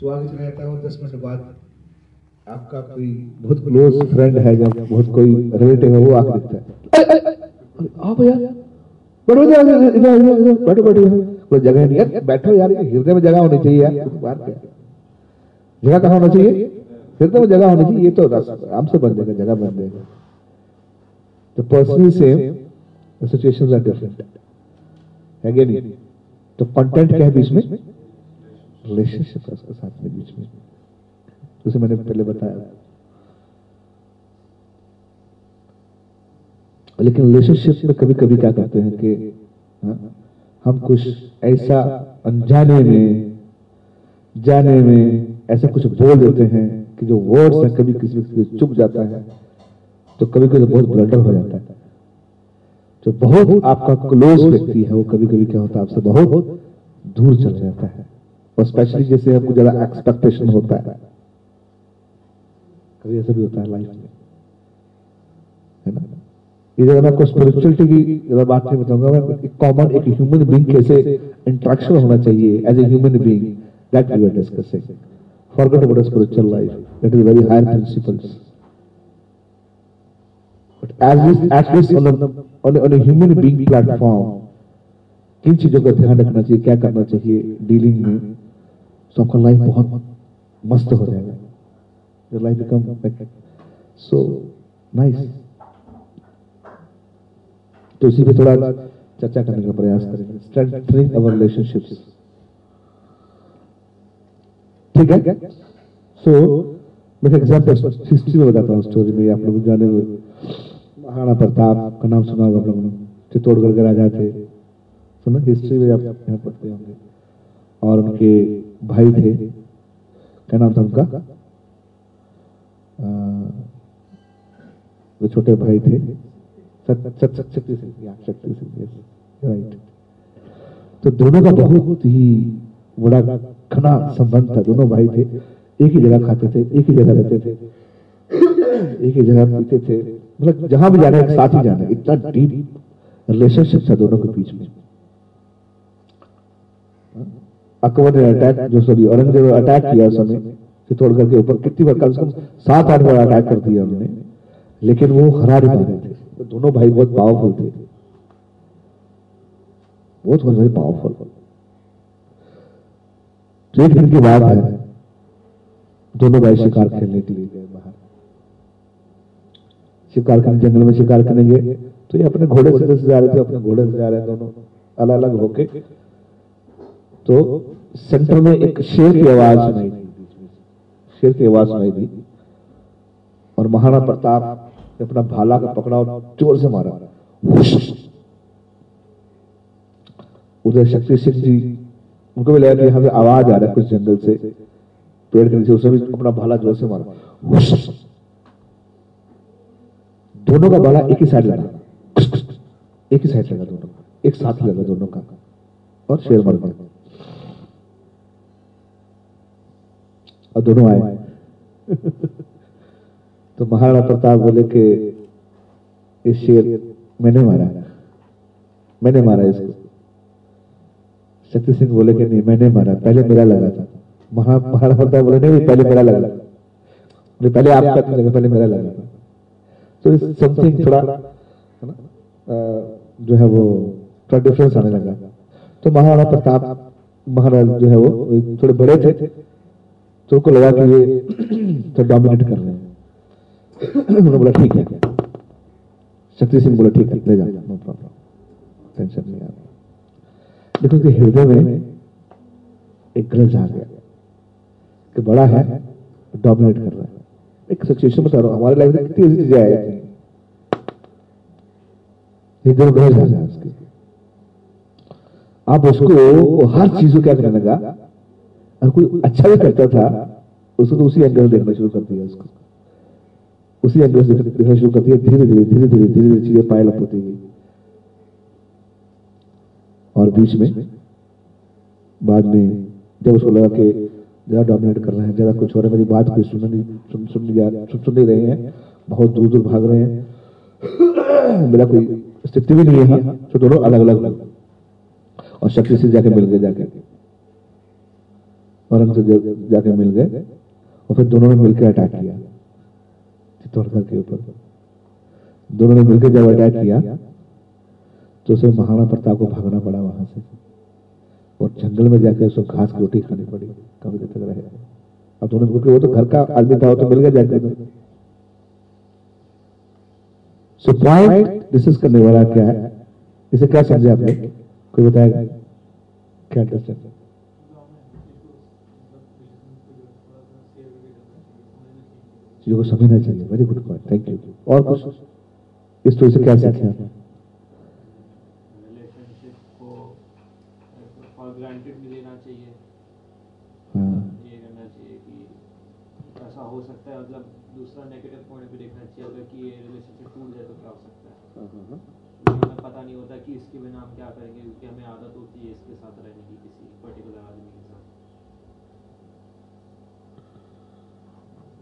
तो आगे चला जाता है और दस मिनट बाद आपका कोई बहुत क्लोज फ्रेंड है या बहुत कोई रिलेटिव है वो आके दिखता है। आओ भैया। बैठो इधर बैठो बैठो कोई जगह नहीं है। बैठो यार हृदय में जगह होनी चाहिए यार। बात क्या जगह कहाँ होना चाहिए? हृदय में जगह होनी चाहिए। ये तो बन जाएगा जगह बन जाएगा। तो personally same situations are different है नहीं? तो कंटेंट क्या है बीच में? रिलेशनशिप है उसके साथ में बीच में। जैसे मैंने पहले बताया। लेकिन रिलेशनशिप में कभी कभी क्या करते हैं कि हाँ, हम कुछ ऐसा अनजाने में जाने में ऐसा कुछ बोल देते हैं कि जो वर्ड्स हैं कभी किसी व्यक्ति चुप जाता है तो कभी कभी बहुत ब्लडर हो जाता है। जो बहुत आपका क्लोज व्यक्ति है वो कभी कभी क्या होता है आपसे बहुत दूर चल जाता है। और स्पेशली जैसे आपको ज़्यादा एक्सपेक्टेशन होता है। कभी ऐसा भी होता है लाइफ में। है ना? जब मैं आपको स्पिरिचुअलिटी की जरा बात नहीं बताऊँगा मैं एक कॉमन एक ह्यूमन बीइंग कैसे इंटरेक्शन होना चाहिए as a human being that we are discussing forget about spiritual life that is very higher principles this, at least on a, on a, on a human किन चीज़ों का ध्यान रखना चाहिए क्या करना चाहिए डीलिंग में? तो आपका लाइफ बहुत मस्त हो जाएगा। लाइफ बिकम सो नाइस तो इसी पे थोड़ा चर्चा करने का प्रयास करेंगे। स्ट्रेंथनिंग अवर रिलेशनशिप्स ठीक है? सो मैं एग्ज़ाम्पल हिस्ट्री में बताता हूँ स्टोरी में। आप लोग जाने महाराणा प्रताप का नाम सुना होगा आप लोगों ने। चित्तौड़गढ़ के राजा थे। सुना? हिस्ट्री में आप यहाँ पढ़ते होंगे। और उनके भाई थे। क्या नाम था उनका? वो छोटे भाई थे। तो दोनों का बहुत ही बड़ा घना संबंध था। दोनों भाई थे। एक ही जगह खाते थे, एक ही जगह रहते थे। एक ही जगह पीते थे। मतलब जहाँ भी जाना है, साथ ही जाना इतना डीप रिलेशनशिप था दोनों के बीच में। अकबर ने अटैक जो सॉरी औरंगज़ेब ने अटैक किया उस समय चित्तौड़गढ़ के ऊपर कितनी बार कम से कम सात आठ बार अटैक कर दिया उन्होंने लेकिन वो हरा नहीं पा थे। तो दोनों भाई बहुत पावरफुल थे। बहुत वेरी पावरफुल तो एक दिन की बात है, दोनों भाई शिकार खेलने के लिए गए बाहर। शिकार करने जंगल में शिकार करेंगे तो ये अपने घोड़े से जा रहे थे, अपने घोड़े से जा रहे हैं दोनों अलग अलग होके। तो सेंटर में एक शेर की आवाज़ सुनाई शेर की आवाज़ सुनाई दी। और महाराणा प्रताप ने अपना भाला का पकड़ा और ज़ोर से मारा। उधर शक्ति सिंह जी, उनको भी लगा कि यहाँ से आवाज़ आ रहा है कुछ जंगल से। पेड़ के नीचे उसने भी अपना भाला ज़ोर से मारा। दोनों का भाला एक ही साइड लगा। एक ही साइड लगा दोनों का। एक साथ लगा दोनों का। और शेर मर गया। और दोनों आए। तो महाराणा प्रताप बोले कि ये शेर मैंने मारा मैंने मारा इसको। शक्ति सिंह बोले कि, नहीं, मैंने मारा। पहले मेरा लगा था। महा, महाराणा प्रताप बोले, नहीं, पहले मेरा लगा बोले, पहले आपका लगा पहले मेरा लगा था। तो समथिंग थोड़ा जो है वो थोड़ा डिफरेंस आने लगा। तो महाराणा प्रताप, महाराज जो है वो थोड़े बड़े थे। तो उनको लगा कि ये तो डोमिनेट कर रहे हैं, उन्होंने बोला, ठीक है। शक्ति सिंह बोला, ठीक है, ले जाओ नो प्रॉब्लम टेंशन नहीं आ रहा देखो कि हृदय में एक ग्रज आ गया कि बड़ा है डोमिनेट कर रहा है। एक सिचुएशन बता रहा हूँ, हमारी लाइफ में कितनी ऐसी चीज़ें आई हृदय ग्रज आ गया उसके आप उसको हर चीज़ को क्या करने लगा और कोई अच्छा भी करता था, उसको तो उसी एंगल देखना शुरू कर दिया उसको। उसी एंगल से देखना शुरू कर दिया, धीरे धीरे धीरे धीरे धीरे धीरे चीज़ें पायल अप होती गई। और बीच में, बाद में जब उसको लगा कि ज़्यादा डोमिनेट कर रहे हैं, ज़्यादा कुछ हो रहा है, मेरी बात कोई सुन नहीं, सुन सुन नहीं जा, सुन सुन नहीं रहे हैं, बहुत दूर दूर भाग रहे हैं, मेरा कोई स्थिति भी नहीं है तो दोनों अलग अलग और शक्ति से जाके मिल गए, जाके। औरंगज़ेब जाके मिल गए और फिर दोनों ने मिलकर अटैक किया चित्तौड़गढ़ के ऊपर। दोनों ने मिलकर जब अटैक किया तो उसे महाराणा प्रताप को भागना पड़ा वहाँ से और जंगल में जाकर उसको घास की रोटी खानी पड़ी, काफ़ी देर तक रहे। अब दोनों क्योंकि वो तो घर का आदमी था, वो तो मिल गया जाकर सो पॉइंट डिस्कस करने वाला क्या है? इसे क्या समझे आपने? कोई बताएगा? क्या अंडरस्टैंड चीज़ों को समझना चाहिए। Very good point thank you और कुछ? इस स्टोरी से क्या सीखे आप रिलेशनशिप को फॉर ग्रांटेड भी लेना चाहिए। हाँ। ये करना चाहिए कि ऐसा हो सकता है मतलब दूसरा नेगेटिव पॉइंट भी देखना चाहिए। अगर कि ये रिलेशनशिप टूट जाए तो क्या हो सकता है? हमें पता नहीं होता कि इसके बिना हम क्या करेंगे क्योंकि हमें आदत होती है इसके साथ रहने की किसी पर्टिकुलर आदमी के साथ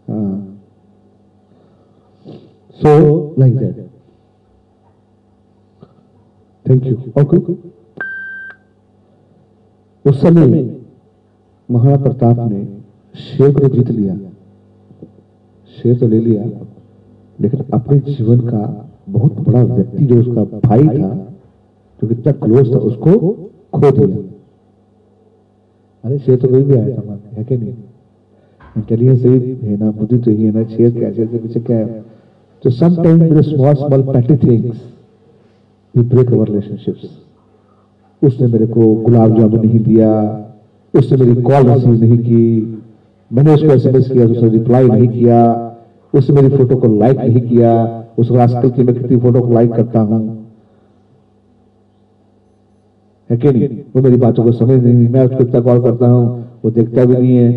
हाँ लाइक दैट थैंक यू और कोई उस समय महाराणा प्रताप ने शेर को जीत लिया। शेर तो ले लिया, लेकिन अपने जीवन का बहुत बड़ा व्यक्ति जो उसका भाई था, जो कितना क्लोज था, उसको खो दिया। अरे शेर तो कोई भी आया था है कि नहीं? इंटेलिजेंस से है ना, बुद्धि तो ही है ना, शेर क्या शेर के पीछे क्या है? तो sometime with small small petty things we break our relationships उसने मेरे को गुलाब जामुन नहीं दिया, उसने मेरी कॉल रिसीव नहीं की, मैंने उसको एसएमएस किया, उसने रिप्लाई नहीं किया, उसने मेरी फ़ोटो को लाइक नहीं किया उस रास्कल की मैं कितनी फ़ोटो को लाइक करता हूँ। है कि नहीं? वो मेरी बातों को समझ नहीं, मैं उसको इतना कॉल करता हूँ, वो देखता भी नहीं है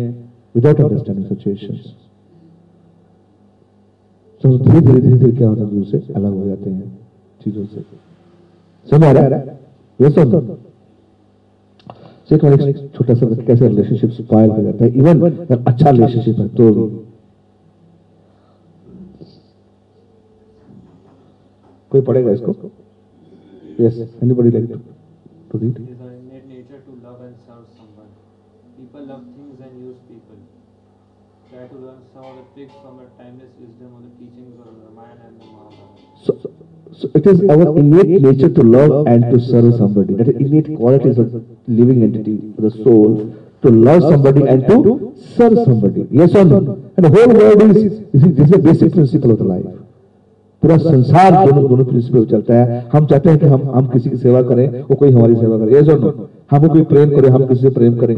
विदाउट अंडरस्टैंडिंग सिचुएशन तो धीरे धीरे धीरे धीरे क्या होता है? दूसरे अलग हो जाते हैं चीज़ों से। समझ आ रहा है? ये सब। एक छोटा सा कैसे रिलेशनशिप स्पॉइल हो जाता है? इवन अगर अच्छा रिलेशनशिप है तो कोई पढ़ेगा इसको? Yes anybody like to read so it is our innate nature to love and to serve somebody. That is innate qualities of living entity, the soul, to love somebody and to serve somebody. Yes or no? And the whole world is, see, this is the basic principle of the life. पूरा संसार दोनों दोनों principal चलता है हम चाहते हैं कि हम हम किसी की सेवा करें वो कोई हमारी सेवा करे yes or हम कोई प्रेम करे हम किसी से प्रेम करें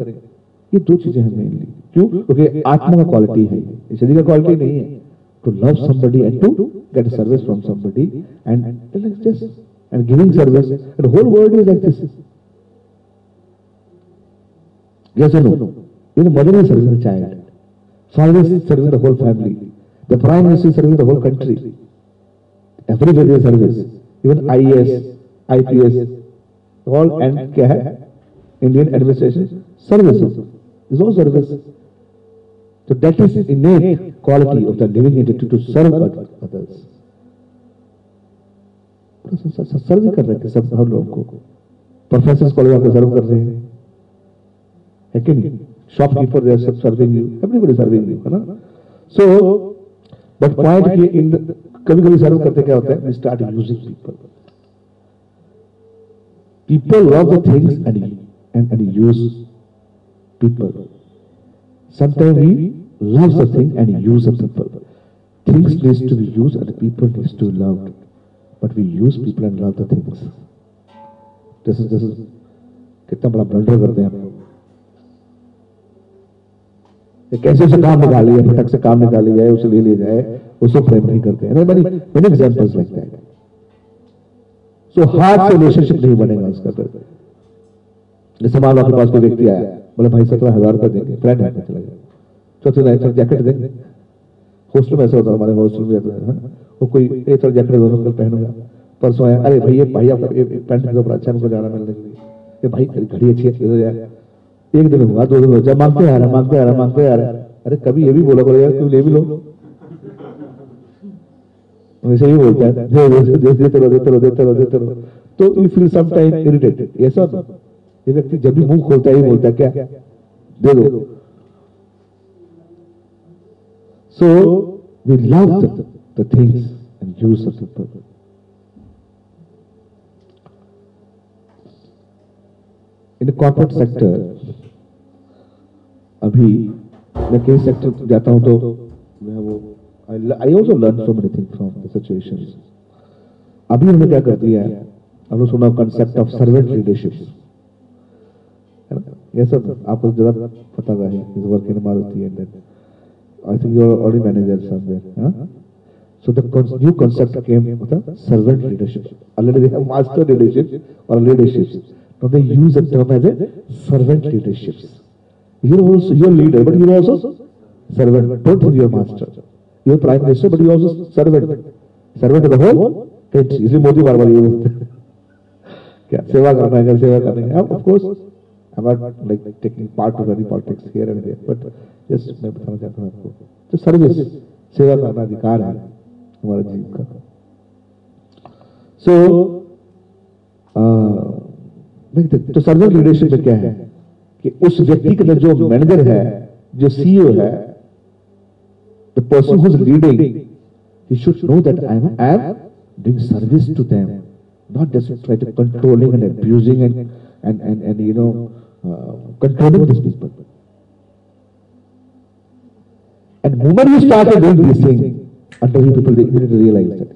ये दो चीज़ें हैं मेनली क्यों क्योंकि आत्मा का क्वालिटी है शरीर का क्वालिटी नहीं है to love somebody and to get service from somebody and like this and giving service and the whole world is like this yes or no you know mother is serving the child father is serving the whole family the prime minister is serving the whole country everywhere there is service even IAS IPS all and क्या है Indian administration services is all service So that is innate quality of the living entity to serve others. सर्व कर रहे थे सब हर लोगों को professor college आपको सर्व कर रहे हैं है कि नहीं शॉपकीपर दे सब serving you everybody serving you है ना सो बट पॉइंट ये इन कभी कभी सर्व करते क्या होता है we start using people people love the things and and and use people Sometimes we love the thing and use the people. Things needs to be used and people needs to be loved. But we use people and love the things. This is this is, कितना बड़ा blunder करते हैं हम लोग कैसे से काम निकाल लिया फटक से काम निकाल जाए उसे ले लिया जाए, उसको प्रेम नहीं करते हैं many many examples like that so heart से रिलेशनशिप नहीं बनेगा उसका फिर जैसे मान लो आपके पास कोई व्यक्ति आया, बोले, भाई सत्रह हज़ार रुपए देंगे फ्लैट है, चला गया चौथे लाइन सर जैकेट देंगे हॉस्टल में ऐसा होता है हमारे, हॉस्टल में जाते हैं। वो कोई एक सर जैकेट दोनों कल पहनूँगा परसों आया, अरे ये भाई, आपका पैंट के ऊपर अच्छा हमको जाना मिलने के लिए। ये भाई घड़ी अच्छी अच्छी हो जाए एक दिन हुआ, दो दिन हुआ, जब मांगते आ रहा, मांगते आ रहा, मांगते आ रहा। अरे कभी ये भी बोला करो यार तुम ले भी लो? वैसे ही बोलता है, दे दे दे रहो, देते रहो देते रहो तो you feel some time irritated ऐसा ये व्यक्ति जब भी मुँह खोलता है ही बोलता है, क्या? दे दो। So we love the, things and use of the people. In the corporate sector, अभी मैं कई सेक्टर जाता हूँ तो मैं वो I also learn so many thing from the situations अभी उन्होंने क्या कर दिया है? हमने सुना कॉन्सेप्ट ऑफ़ सर्वेंट लीडरशिप ये सब आपको जरा पता है इस work in Maruti and then I think you are already managers somewhere. Huh? So the con new concept came with the servant leadership. Already they have master leadership or leadership. Now they use the term as a servant leadership. You're also you're leader, but you're also servant. Don't think you're master. You're prime minister, but you're also servant. Servant of the whole country. इसलिए मोदी बार बार हैं क्या सेवा करना है सेवा करना है of course I'm not like taking part of any politics here and there, but just मैं बताना चाहता हूँ आपको तो सर्विस सेवा करना अधिकार है हमारा जीव का सो तो सर्वेंट लीडरशिप में क्या है कि उस व्यक्ति के अंदर जो मैनेजर है जो सीईओ है the person who's leading he should know that I am, I am doing service to them not just try to controlling and abusing and and and, and you know uh, controlling these people And moment you started doing these things, until you people didn't realize that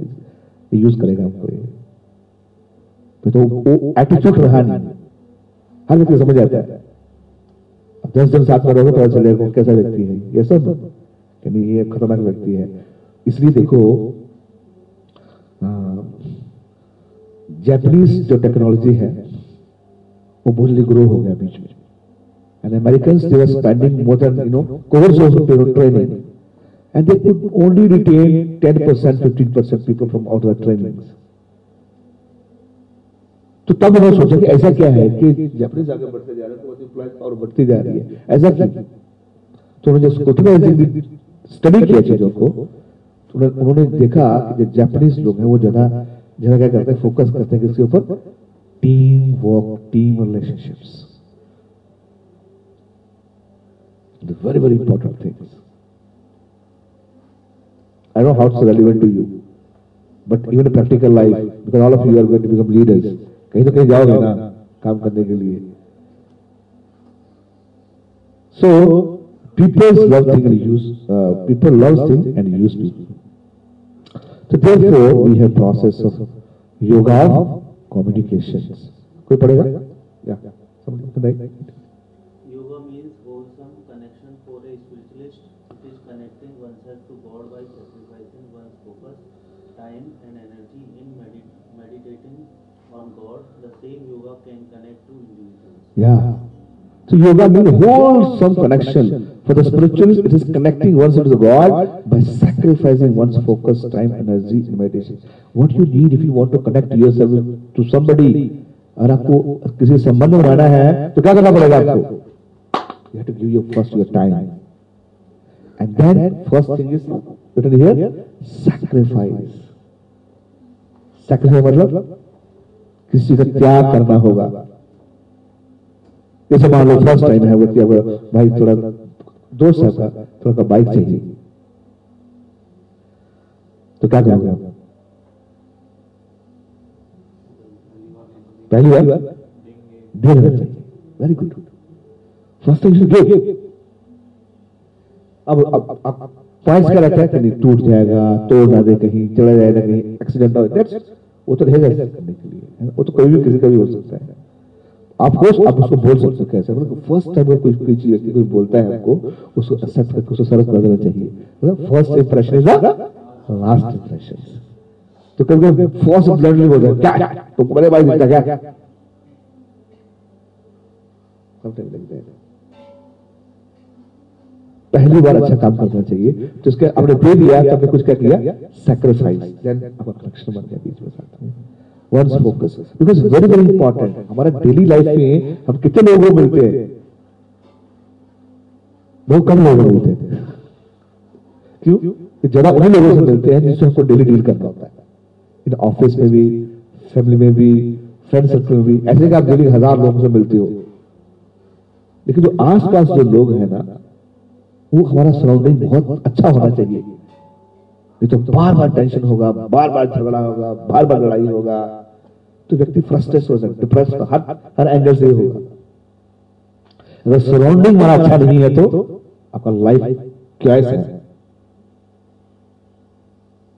ये use करेगा हमको ये तो वो attitude रहा नहीं हर व्यक्ति समझ आता है दस दिन साथ में रहोगे पता चलेगा कैसा व्यक्ति है ये सब नहीं ये खतरनाक व्यक्ति है इसलिए देखो जापानीज जो टेक्नोलॉजी है वो जल्दी ग्रो हो गया बीच में And Americans, they were spending more than, you know, course of training. And they could only retain 10%, 15% people from out of trainings. तो तब उन्होंने सोचा कि ऐसा क्या है कि जापानीज आगे बढ़ते जा रहे हैं तो एम्प्लॉयज़ पावर बढ़ती जा रही है ऐसा क्यों तो उन्होंने जब स्टडी किया चीज़ों को तो उन्होंने देखा कि जो जापानीज लोग हैं वो ज़्यादा जगह क्या करते हैं फोकस करते हैं किसके ऊपर? Team work team relationship the very very important thing I know how relevant to you but even practical life because all of you are going become leaders कहीं तो कहीं जाओगे ना, काम करने के लिए। So people love thing and use people love thing and use people So therefore, we have process of yoga of communications. कोई पढ़ेगा? Yeah. Somebody, Yoga means wholesome connection for a spiritualist. It is connecting oneself to God by sacrificing one's focus, time, and energy in medi- meditating on God. The same yoga can connect to individuals. Yeah. So yoga means wholesome connection. For the spiritual, it is connecting oneself to God by sacrificing one's focus, time, energy in meditation. What you need if you want to connect yourself to somebody, अगर आपको किसी संबंध में रहना है तो क्या करना पड़ेगा आपको You have to give your first your time. And then first thing is written here, sacrifice. Sacrifice मतलब किसी का त्याग करना होगा जैसे मान लो फ़र्स्ट टाइम है, वो अब भाई थोड़ा दोस्त है आपका, थोड़ा सा बाइक चाहिए। तो क्या करोगे आप? पहली बार? दे देना चाहिए very good first thing you give अब अब पॉइंट्स का रहता है कि नहीं? टूट जाएगा, तोड़ ना दे कहीं, चला जाएगा कहीं एक्सीडेंट हो। दैट्स वो तो रहेगा करने के लिए। वो तो कोई भी किसी का भी हो सकता है। आप कोर्स आप उसको बोल सकते हो। कैसे मतलब फ़र्स्ट टाइम अगर कोई कोई चीज़ व्यक्ति कोई बोलता है आपको उसको एक्सेप्ट करके उसको सर्व कर देना चाहिए। मतलब first impression is the last impression तो कभी कभी फ़र्स्ट ब्लडली बोलता है क्या? क्या तो बड़े भाई दिखता क्या? that. पहली बार अच्छा काम करना चाहिए। तो उसके आपने दे दिया तो आपने कुछ क्या किया सैक्रिफाइस देन आपका कनेक्शन बन गया बीच में साथ में। Once focus because very very important हमारा डेली लाइफ में हम कितने लोगों को मिलते हैं? बहुत कम लोगों को मिलते हैं क्यों? ज़्यादा उन्हीं लोगों से मिलते हैं जिससे हमको डेली डील करना होता है। इन ऑफ़िस में भी फैमिली में भी फ्रेंड सर्कल में भी ऐसे कि आप डेली हज़ार लोगों से मिलते हो। लेकिन जो आसपास जो लोग हैं ना वो हमारा सराउंडिंग बहुत अच्छा होना चाहिए। नहीं तो बार बार टेंशन होगा बार बार झगड़ा होगा बार बार लड़ाई होगा तो व्यक्ति फ्रस्ट्रेट हो सकता डिप्रेस हर हर एंगल से होगा। अगर सराउंडिंग हमारा अच्छा नहीं है तो आपका लाइफ क्या है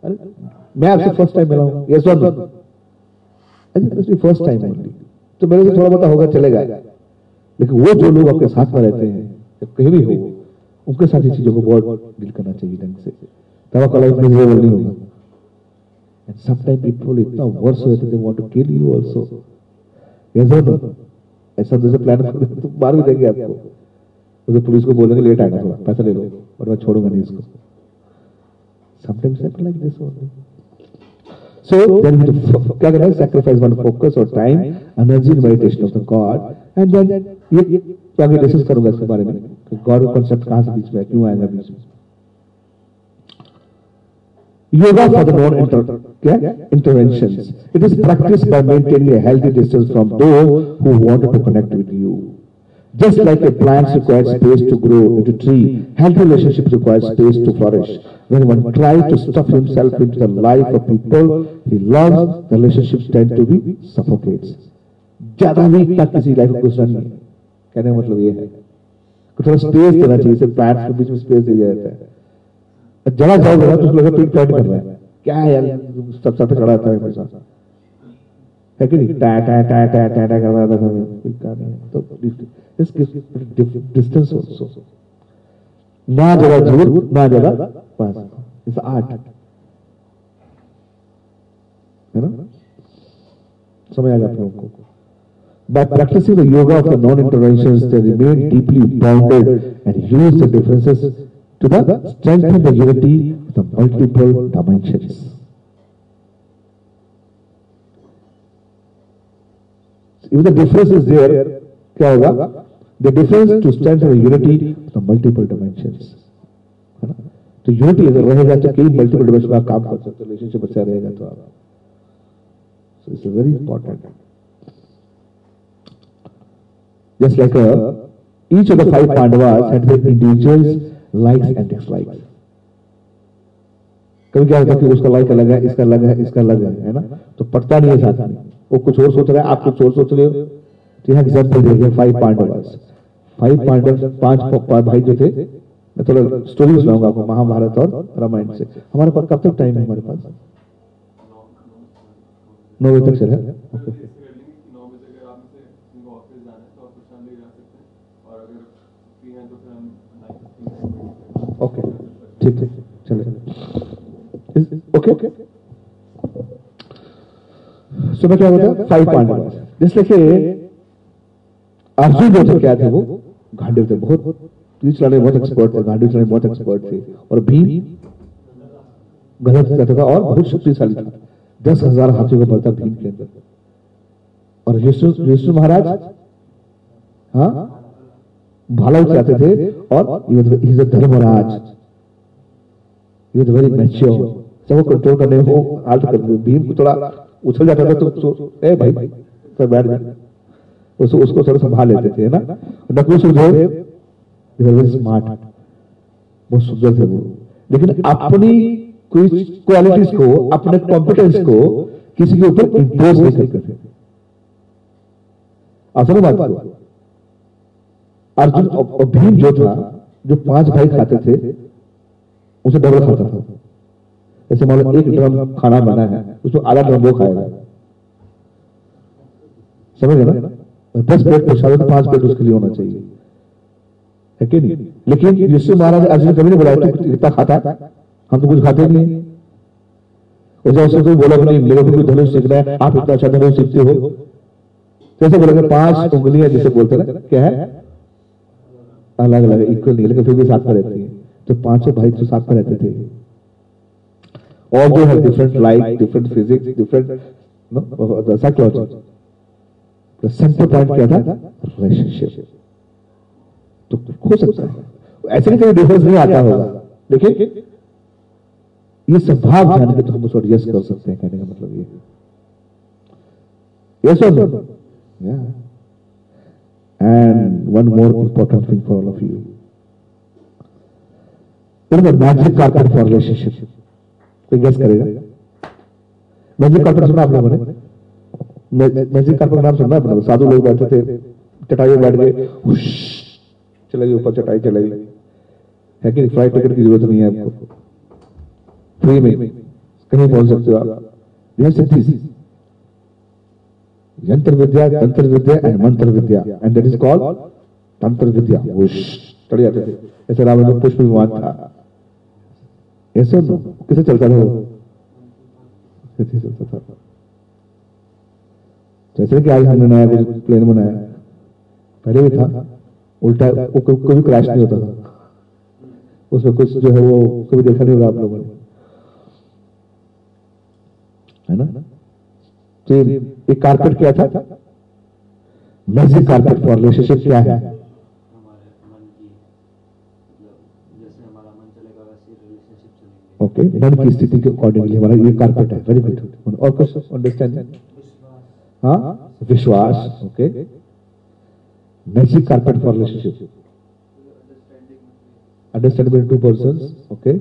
मैं आपसे फ़र्स्ट टाइम मिला हूँ यस और फ़र्स्ट टाइम ओनली तो मेरे से थोड़ा बहुत होगा, चलेगा। लेकिन वो जो लोग आपके साथ में रहते हैं कहीं भी हो, उनके साथ ही चीज़ों को बहुत डील करना चाहिए ढंग से। आपका लाइफ मिजरेबल नहीं होगा एंड समटाइम पीपल इतना वर्स हो जाते they want to kill you also yes और नो ऐसा जैसे प्लान कर तो मार भी देंगे आपको। उसे पुलिस को बोलेंगे लेट आएगा थोड़ा पैसा ले लो, और मैं छोड़ूँगा नहीं इसको। Sometimes happen like this only. So, then we to क्या करना sacrifice one, focus or time, energy in meditation of the God. And then, ये तो आगे डिस्कस करूँगा इसके बारे में गॉड कॉन्सेप्ट कहाँ से बीच में क्यों आएगा बीच में? Yoga for the non-inter क्या interventions. It is practiced by maintaining a healthy distance from those who wanted to connect with you. Just like a plant requires space to grow into tree, healthy relationships require space to flourish. When one tries to stuff himself into the life of people he loves, the relationships tend to be suffocates. ज्यादा भी तक किसी life में घुसना नहीं है कहने का मतलब ये है कि थोड़ा स्पेस देना चाहिए सिर्फ प्लांट्स के बीच में स्पेस दिया जाता है जरा जाओगे ना तो लगेगा पिंक प्लांट कर रहा है। क्या है यार सब पे खड़ा रहता है हमेशा है कि नहीं? टा टा टा टा टा टा कर रहा था क्या नहीं है। तो इस डिस्टेंस आल्सो ना जगह दूर ना जगह पास। इट्स आर्ट है ना? समझ आ गया आप लोगों को By practicing the yoga of the non-interventions, they remain deeply bounded and use the differences to the strengthen the unity of the multiple dimensions. If the difference is there, क्या होगा? The difference to strengthen the unity of the multiple dimensions. है? तो unity अगर रहेगा तो कई multiple dimension आप काम कर सकते हो रिलेशनशिप अच्छा रहेगा तो आप so it's very important Just like a, each of the five Pandavas had their likes and dislikes. कभी क्या होता है उसका लाइक अलग है, इसका अलग है, इसका अलग है है ना? तो पटता नहीं है साथ में। वो कुछ और सोच रहा है, आप कुछ और सोच रहे हो। तो यहाँ एग्ज़ाम्पल देखिए फाइव पांडवास फाइव पांडव पाँच भाई जो थे, मैं थोड़ा स्टोरी सुनाऊँगा आपको, महाभारत और रामायण से। हमारे पास कब तक टाइम है हमारे पास? नौ बजे तक चले ओके नौ बजे अगर आप में से जिनको ऑफ़िस जाना है तो आप उस टाइम तक जा सकते हैं और अगर फ्री हैं तो फिर हम नाइन फिफ्टीन ओके ठीक ठीक चले. ओके सो मैं क्या बोलता फाइव पांडव जिससे कि अर्जुन जो क्या थे वो? गांडीव थे. बहुत तीर चलाने बहुत एक्सपर्ट थे. गांडीव चलाने बहुत एक्सपर्ट थे. और भीम गलत करता था और बहुत शक्तिशाली था. दस हज़ार हाथियों का बल था भीम के अंदर. और यीशु यीशु महाराज? हाँ? भाला उठाते थे और धर्मराज तो वेरी मैच्योर सब कंट्रोल करने में वो कर भीम को थोड़ा उछल जाता था तो सो ए भाई तो बैठ जा उसको थोड़ा संभाल लेते थे ना? नकुल सुदेव वेरी स्मार्ट बहुत सुंदर थे वो। लेकिन अपनी कोई क्वालिटीज को, अपने कॉम्पिटेंस को किसी के ऊपर इम्पोज नहीं करते थे। असल बात अर्जुन और भीम जो था, जो पाँच भाई खाते थे, उसे डबल खाता था। जैसे मान लो एक ड्रम खाना बना है उसमें आधा ड्रम वो खाएगा। समझ ना? दस प्लेट प्रसाद तो पाँच प्लेट उसके लिए होना चाहिए। है कि नहीं? लेकिन यीशु महाराज अर्जुन कभी नहीं बोला तू कितना खाता? हम तो कुछ खाते नहीं है। जब उसने कोई बोला नहीं, मेरे को धनुष सीखना है, आप इतना अच्छा धनुष सीखते हो? तो ऐसे बोलेंगे पाँच उंगलियाँ जिसे बोलते हैं क्या है? अलग अलग इक्वल नहीं, लेकिन फिर भी साथ में रहती है। तो पाँचों भाई तो साथ में रहते थे। और जो है different like different physics different psychology centre point क्या था? रिलेशनशिप तो हो सकता है। ऐसे नहीं डिफरेंस नहीं आता होगा। लेकिन ये सब भाव जान के तो हम उसको एडजस्ट कर सकते हैं, कहने का मतलब ये। यस और नो या and one more important thing for all of you it is magic carpet for relationship कोई गेस करेगा मैजिक कार्पेट सुना आप लोगों ने मैजिक कार्पेट नाम सुना आपने साधु लोग बैठे थे चटाई में बैठ गए चले गए ऊपर चटाई चले गई है कि फ़्लाइट टिकट की ज़रूरत नहीं है आपको फ्री में कहीं पहुँच सकते हो आप विद्या tantra vidya and mantra vidya and that is called tantra vidya वो चढ़ जाते थे। ऐसे रावण में पुष्प विमान था। ऐसे किसे चलता था वो? कैसे चलता था जैसे कि आज हमने नया कुछ प्लेन बनाया। पहले भी था। उल्टा वो कभी क्रैश नहीं होता था। उसमें कुछ जो है वो कभी देखा नहीं होगा आप लोगों ने। है ना? ये एक कारपेट क्या था। मैजिक कारपेट फॉर रिलेशनशिप क्या है। ओके मन की स्थिति के अकॉर्डिंगली हमारा ये कारपेट है। वेरी गुड और कुछ अंडरस्टैंड हाँ? विश्वास। Okay magic carpet for relationship understanding between two person okay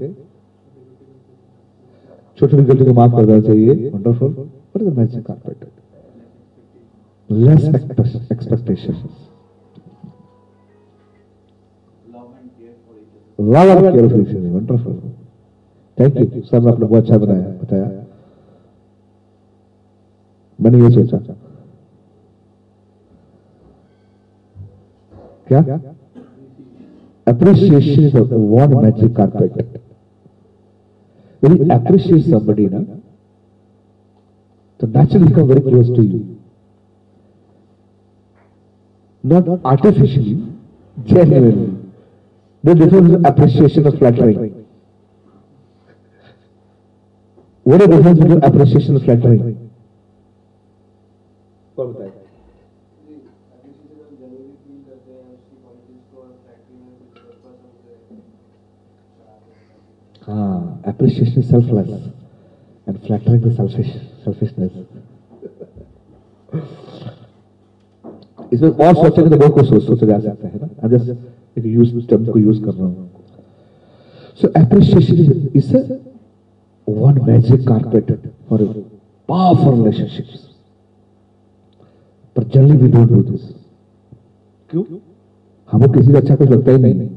छोटी छोटी गलती को माफ़ कर देना चाहिए wonderful magic carpet less expectations love and care for other wonderful thank you sir ने आपने बहुत अच्छा बनाया बताया मैंने ये सोचा क्या appreciation is the one magic carpet when you appreciate somebody na so naturally become very close to you not artificially, genuinely. The difference is appreciation of flattering. What is the difference between appreciation and flattering? Ah, appreciation is selfless and flattering is selfish, selfishness. इसमें और सोचेंगे तो बहुत कुछ सोच सोचा जा सकता है ना? जस्ट एक यूज़ टर्म को यूज़ कर रहा हूँ so appreciation is a one magic carpet for powerful relationship पर जल्दी भी डोंट डू दिस क्यों? हमें किसी का अच्छा कुछ लगता ही नहीं।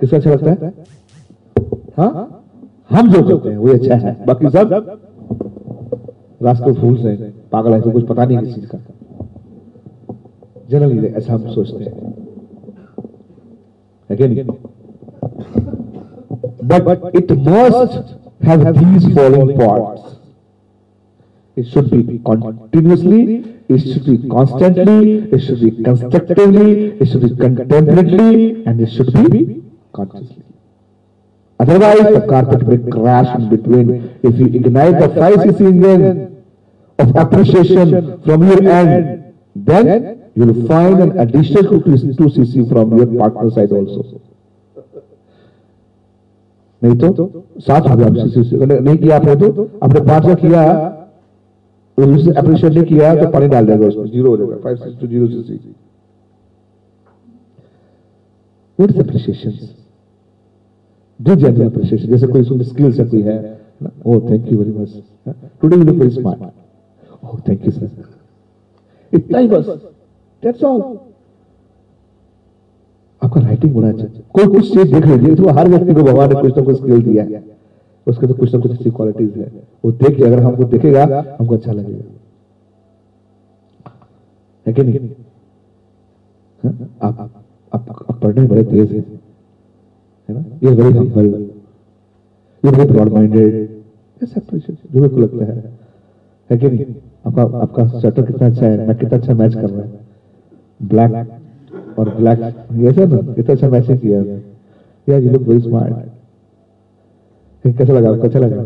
किसका अच्छा लगता है? हाँ? हम जो करते हैं वो अच्छा है। बाकी सब? रास्ते फूल से पागल ऐसे तो कुछ पता नहीं किसी का। जनरली ऐसा हम सोचते हैं। But but it must have these following points it should be continuously it should be constantly it should be constructively it should be contemporarily and it should be consciously Otherwise, the carpet will crash in between. If you ignite the five CC engine, of appreciation from your end, then you will find an additional 2cc from your partner side also. नहीं तो सात हो CC नहीं किया आपने तो आपने का किया अप्रिशिएट नहीं किया तो पानी डाल देगा उसमें ज़ीरो हो जाएगा five six two zero CC what is appreciation do genuine appreciation जैसे कोई उसमें स्किल्स है कोई है oh thank you very much today you look very smart oh thank you, sir. इतना ही बस that's all. आपका राइटिंग बड़ा अच्छा कोई कुछ चीज़ देख लीजिए तो हर व्यक्ति को भगवान ने कुछ ना कुछ स्किल दिया है। उसके तो कुछ ना कुछ अच्छी क्वालिटीज है। वो देख अगर हमको देखेगा, हमको अच्छा लगेगा। है कि नहीं? हाँ? आप आप आप पढ़ने बड़े तेज हैं। ये वेरी हम्बल ये वेरी ब्रॉड माइंडेड ऐसा जो को लगता है। है कि नहीं? आपका आपका स्वेटर कितना अच्छा है? मैं कितना अच्छा मैच कर रहा है? ब्लैक और ब्लैक ऐसा ना कितना अच्छा किया है यार यू लुक वेरी स्मार्ट कैसा लगा आपको? अच्छा लगा?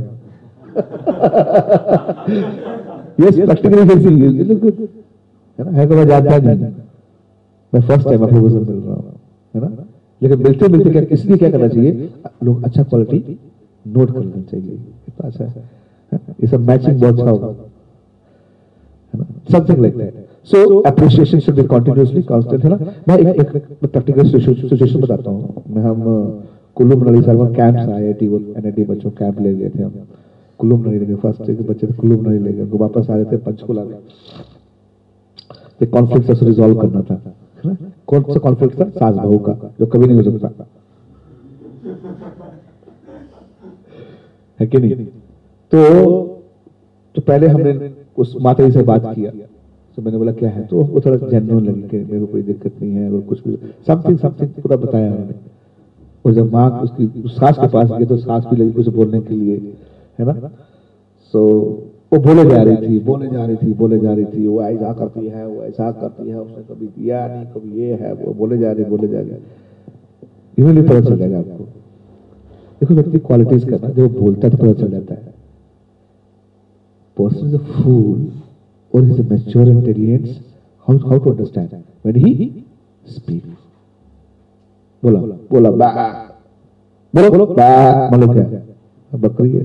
यस प्रैक्टिकली कैसी यू लुक गुड है ना? है को मैं जानता नहीं मैं फ़र्स्ट टाइम आप लोगों से मिल रहा हूँ। है ना? लेकिन मिलते मिलते क्या, इसलिए क्या करना चाहिए? लोग अच्छा क्वालिटी नोट कर लेना चाहिए। कितना अच्छा है। ये सब मैचिंग बहुत अच्छा होगा। Something like that so appreciation should be continuously constant है ना? मैं एक एक प्रैक्टिकल सिचुएशन बताता हूँ। मैं हम अ, कुल्लू मनाली साल में कैंप्स आए टी वो एनआईटी बच्चों कैंप ले गए थे हम। कुल्लू मनाली ले फ़र्स्ट के बच्चे कुल्लू मनाली ले गए। उनको वापस आ रहे थे पंचकुला में। एक कॉन्फ्लिक्ट से रिजॉल्व करना था कौन सा कॉन्फ्लिक्ट था? सास बहू का जो कभी नहीं हो सकता। है कि नहीं? तो तो पहले हमने उस माता जी से बात किया। तो मैंने बोला, क्या है? तो वो थोड़ा जेन्युइन लगी कि मेरे को कोई दिक्कत नहीं है और कुछ समथिंग समथिंग पूरा बताया उन्होंने। और जब माँ उसकी, उस सास के पास गए तो सास भी लगी कुछ बोलने के लिए, है ना? सो वो बोले जा रही थी, बोले जा रही थी, बोले जा रही थी, वो ऐसा करती है, वो ऐसा करती है, उसने कभी दिया नहीं, कभी ये है, वो बोले जा रही, बोले जा रही। इवनली पता चल जाएगा आपको। देखो, व्यक्ति क्वालिटीज का ना, जब बोलता है तो पता चल जाता है। Person is a fool or is a mature intelligence how how to understand? When he speaks बोला बोला बा बोलो बोलो बा मतलब क्या बकरी है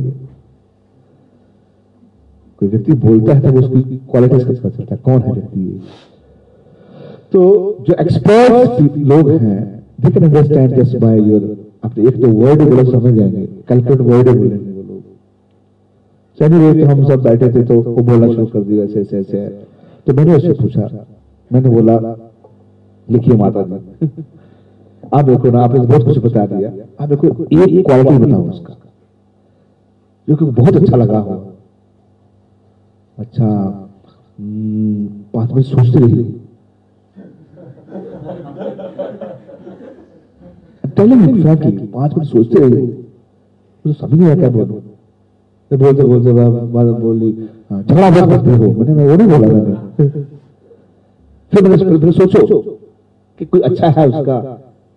कोई व्यक्ति बोलता है तब उसकी क्वालिटीज का पता चलता है कौन है व्यक्ति तो जो एक्सपर्ट लोग हैं they can understand just by your अपने एक तो वर्ड बोलो समझ जाएँगे कैलकुलेट वर्ड बोलेंगे चलिए तो हम सब बैठे थे तो वो बोलना शुरू कर दिया ऐसे ऐसे ऐसे। तो मैंने उससे पूछा मैंने बोला लिखिए माता जी। आप देखो ना आपने बहुत कुछ बता दिया। आप देखो एक क्वालिटी बताओ उसका जो कि बहुत अच्छा लगा हो। अच्छा हम्म, पाँच मिनट सोचते रहिए। टेलिंग मी फ्रैंकली पाँच मिनट सोचते रहिए। मुझे समझ नहीं आया क्या बोलूँ। तो बोलते बोलते बाद बोली हाँ, झगड़ा बहुत करते हो मैंने मैं वो नहीं बोला मैंने। फिर मैंने फिर, सोचो कि कोई अच्छा है उसका।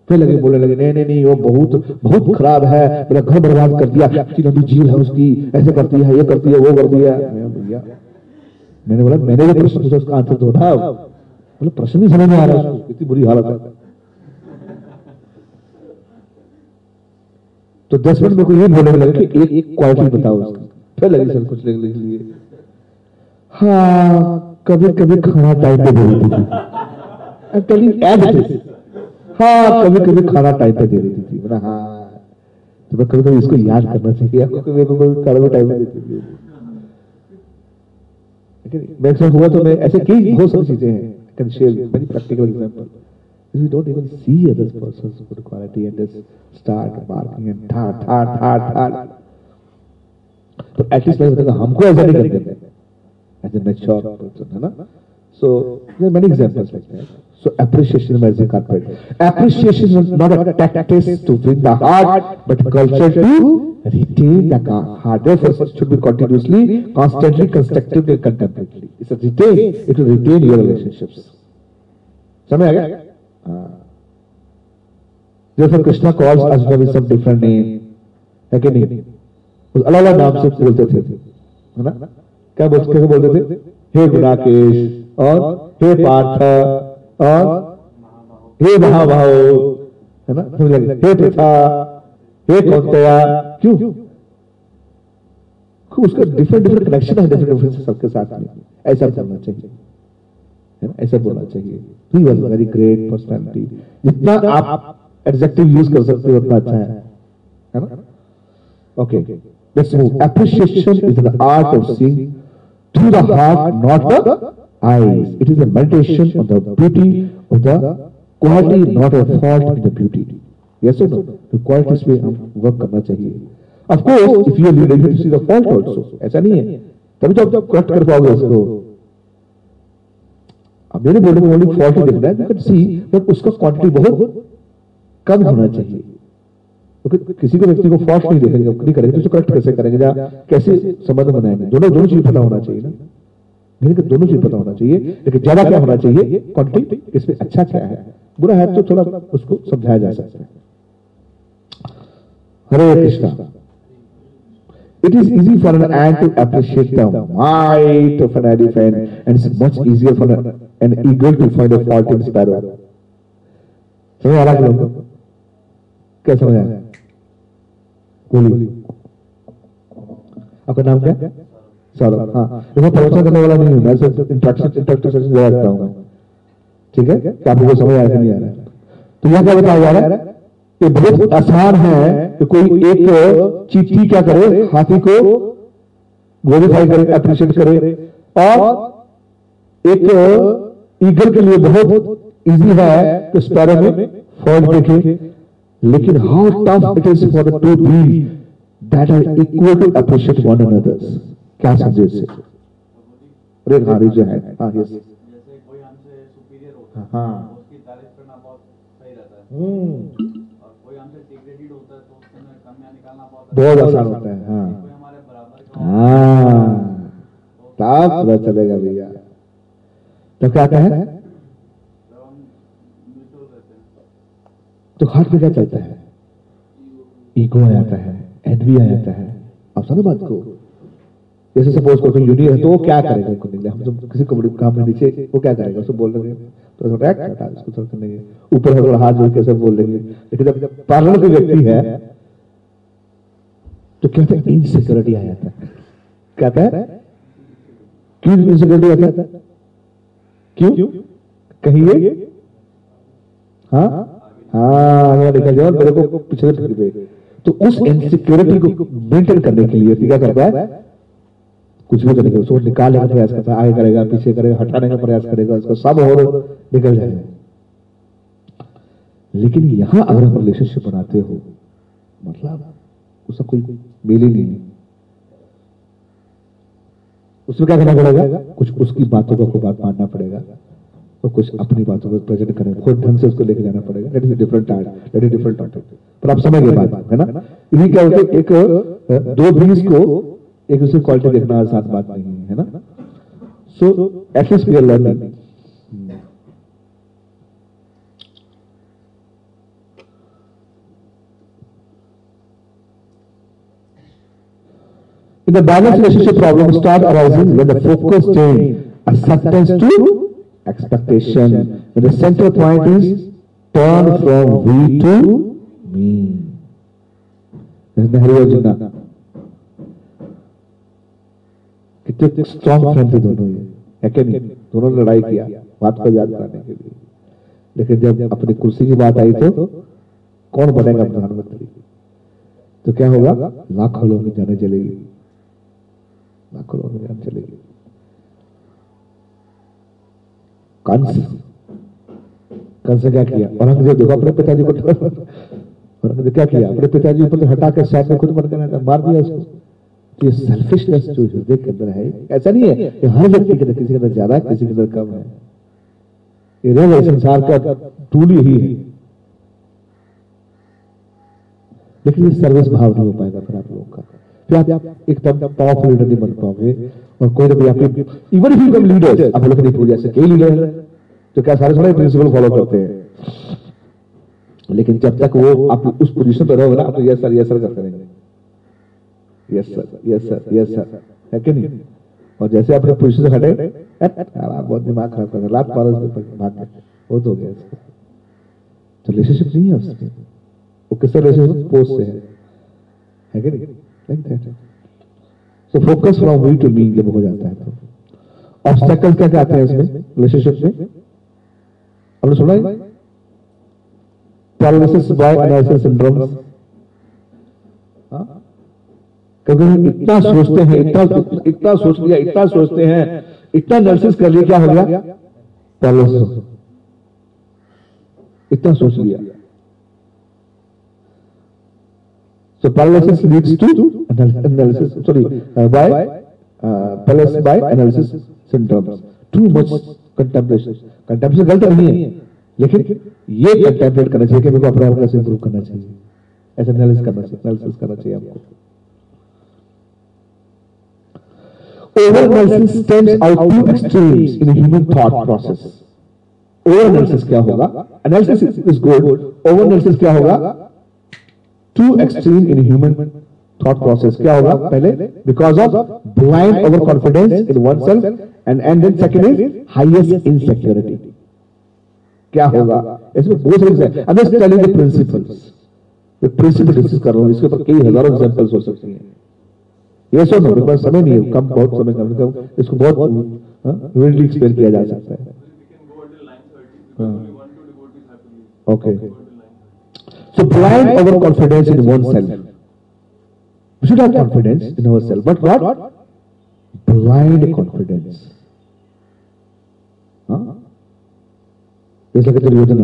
फिर लगे बोलने लगे नहीं नहीं नहीं वो बहुत बहुत खराब है। मेरा घर बर्बाद कर दिया। नदी झील है उसकी। ऐसे करती है ये करती है वो करती है। भैया मैंने बोला मैंने जो प्रश्न पूछा उसका आंसर दो ना। बोले प्रश्न भी समझ में आ रहा है उसको, इतनी बुरी हालत है। तो दस मिनट में को ये बोलने लगे कि एक क्वालिटी बताओ उसकी। फिर लगी सर कुछ लिख लिए। हाँ कभी कभी खाना टाइम पे दे देती थी। telling you as it हाँ कभी कभी खाना टाइम पे दे देती थी। मैंने हाँ तो मैं कभी कभी इसको याद करना चाहिए। आपको कभी कभी खाना टाइम पे देती थी। मेरे हुआ तो मैं ऐसे कई बहुत सारी चीज़ें हैं। Can share very practical example If you don't even see other person's good quality and just start barking and tha tha tha tha तो एटलीस्ट हमको ऐसा नहीं करते एज ए मैच्योर पर्सन है ना so there many examples like that so appreciation is a carpet appreciation is not a tactic to win the heart but culture to retain the heart therefore it should be continuously constantly constructive and contemplatively it's a retain it will retain your relationships समझ आ गया हाँ Therefore, Krishna calls Arjuna with some different name. है कि नहीं? उस अलग नाम से बोलते थे है ना? क्या बोलते कैसे बोलते थे? हे गुणाकेश और हे पार्थ और हे महाभाव है ना? समझ हे हे क्यों? उसका डिफरेंट डिफरेंट कनेक्शन है डिफरेंट सबके साथ में। ऐसा चाहिए ऐसा बोलना चाहिए। वॉज़ वेरी ग्रेट जितना आप एडजेक्टिव यूज़ कर सकते हो उतना अच्छा है ना? Okay, move. Appreciation is the art of seeing through the heart, not the eyes. It is a meditation on the beauty of the quality, not a fault in the beauty. Yes or no? The qualities पे हम work करना. Of course, if you are have to see the fault also. ऐसा नहीं है. तभी तो आप correct कर पाओगे उसको. अब मेरे बोलने में ओनली फॉल्ट ही देखना है. See, but उसका क्वांटिटी बहुत कम होना चाहिए. क्योंकि किसी को व्यक्ति को फॉल्ट नहीं देखेंगे नहीं करेंगे तो करेक्ट कैसे करेंगे या कैसे संबंध बनाएँगे? दोनों दोनों चीज़ पता होना चाहिए ना। को दोनों चीज़ पता होना चाहिए लेकिन ज़्यादा क्या होना चाहिए? क्वांटिटी इसमें अच्छा क्या है? बुरा है तो थोड़ा उसको समझाया जा सकता है। हरे Krishna. It is easy for an ant to appreciate the might of an elephant, and it's much easier for an, an eagle to find a fault in sparrow. समझ आ रहा है? क्या समझ आया बोलिए आपका नाम क्या? सौरभ हाँ। देखो प्रवचन करने वाला नहीं हूँ। मैं सिर्फ़ इंट्रक्शन इंट्रक्टिव सेशन दे रखता हूँ। ठीक है? कि आपको समझ आया नहीं आ रहा तो यह क्या बताया जा रहा है? कि बहुत आसान है कि कोई एक चीटी क्या करे, हाथी को ग्लोरीफाई करे अप्रिशिएट करे। और एक ईगल के लिए बहुत इजी है कि स्पैरो में फॉल्ट देखे। लेकिन how tough it is for to be that are equal to appreciate one another's क्या समझे इससे अरे हाँ जो है हाँ यस जैसे कोई हमसे सुपीरियर होता है हाँ। उसकी तारीफ़ करना बहुत सही रहता है। हम्म, और कोई हमसे डिग्रेडेड होता है तो उससे कमियाँ निकालना बहुत बहुत आसान होता है हाँ। कोई हमारे बराबर का हाँ तब पता चलेगा भैया। तो क्या कहे तो हम म्यूचुअल रहते हैं तो हार्ट में क्या चलता है। ईगो आ जाता है एनवी आ जाता है। आप समझ बात को? जैसे सपोज़ कोई यूनियन है तो वो क्या करेगा निकले हम जब किसी को काम में नीचे, वो क्या करेगा? उसको बोल देंगे। तो रैक हटा इसको थोड़ा करने के ऊपर थोड़ा हाथ जोड़ के सब बोल देंगे। लेकिन जब पार्लर कोई व्यक्ति है तो कहते हैं? इनसिक्योरिटी आ जाता है। कहता है? क्यों इनसिक्योरिटी आता है? क्यों? कहिए। हाँ? हाँ यहाँ देखा जाए मेरे को पिछले तो उस इनसिक्योरिटी को मेंटेन करने के लिए क्या करता है? कुछ भी करेगा उसको निकालने का प्रयास करता है, आगे करेगा, पीछे करेगा, हटाने का प्रयास करेगा, उसको सब और निकल जाएगा लेकिन यहाँ अगर आप रिलेशनशिप बनाते हो मतलब उसका कोई मेल ही। नहीं उसमें क्या करना पड़ेगा? कुछ उसकी बातों का को बात मानना पड़ेगा। और कुछ अपनी बातों को प्रेजेंट करें खुद ढंग से उसको लेके जाना पड़ेगा। That is different art that is different topic पर आप समझ गए बात है ना? इन्हीं क्या होता है? एक दो बीज को एक दूसरे क्वालिटी देखना आसान बात नहीं है ना? So at least we are learning In the balance relationship problems start arising when the focus change acceptance to expectation. When the center point is turned from we to me. Nehru और जिन्ना कितने strong friend थे दोनों ये है कि नहीं दोनों लड़ाई किया, बात को याद कराने के लिए। लेकिन जब अपनी कुर्सी की बात आई तो कौन बनेगा प्रधानमंत्री? तो क्या होगा? लाखों लोगों जाने चलेगी लाखों लोगों जान चलेगी कंस। कंस क्या किया? औरंगज़ेब देखो, अपने पिताजी को औरंगज़ेब क्या किया? अपने पिताजी को हटा के साइड में खुद मर गया मार दिया उसको। तो ये सेल्फिशनेस जो हृदय के अंदर है, ऐसा नहीं है कि हर व्यक्ति के अंदर किसी के अंदर ज़्यादा है, किसी के अंदर कम है। ये रियल संसार का टूल यही है। लेकिन ये सर्विस भाव नहीं हो पाएगा फिर आप लोगों का। फिर आप एकदम पावरफुल लीडर नहीं बन पाओगे। और कोई ना कोई आपके even if you come leaders आप लोग नहीं भूल जैसे कई लीडर हैं। तो क्या सारे सारे प्रिंसिपल फॉलो करते हैं? लेकिन जब तक वो आप उस पोजीशन पर रहोगे ना आप तो यस सर यस सर करते रहेंगे। Yes sir yes sir yes sir है कि नहीं? और जैसे अपने पोजीशन से हटे आप बहुत दिमाग खराब कर रहे हैं, लात मारो उस पे भाग के। वो तो गया तो रिलेशनशिप नहीं है उसमें। वो किससे रिलेशनशिप पोस्ट से है। है कि नहीं? Like that so focus from we to me जब हो जाता है तो ऑब्स्टेकल क्या क्या आते हैं इसमें रिलेशनशिप में आपने सुना है पैरालिसिस बाय एनालिसिस सिंड्रोम कभी हम इतना सोचते हैं इतना इतना सोच लिया इतना सोचते हैं इतना एनालिसिस कर लिया क्या हो गया पैरालिसिस इतना सोच लिया So paralysis leads to analysis, sorry, uh, by uh, paralysis by analysis symptoms. Too much contemplation. Contemplation गलत नहीं है, लेकिन ये कंटेम्पलेट करना चाहिए कि मेरे को अपने आप कैसे इंप्रूव करना चाहिए ऐसा एनालिसिस करना चाहिए एनालिसिस करना चाहिए आपको analysis stands out two extremes in a human thought process. Over analysis क्या होगा? Is, is good. Over analysis क्या होगा? Two extreme in human thought process. क्या होगा? पहले because of blind overconfidence in oneself and and then second is highest insecurity. क्या होगा? इसमें बहुत सारी है. I'm just telling the principles. मैं प्रिंसिपल डिस्कस कर रहा हूँ इसके ऊपर कई हज़ारों एग्जांपल्स हो सकती हैं ये सो नो मेरे पास समय नहीं है कम बहुत समय कम कम इसको बहुत विल्डली एक्सप्लेन किया जा सकता है We can go until line 30 because हाँ. only one two devotees have to leave. Okay. Go until line 30. So blind our confidence in oneself. We should have confidence in ourselves, but what? Blind confidence. हाँ? जैसा कि दुर्योधन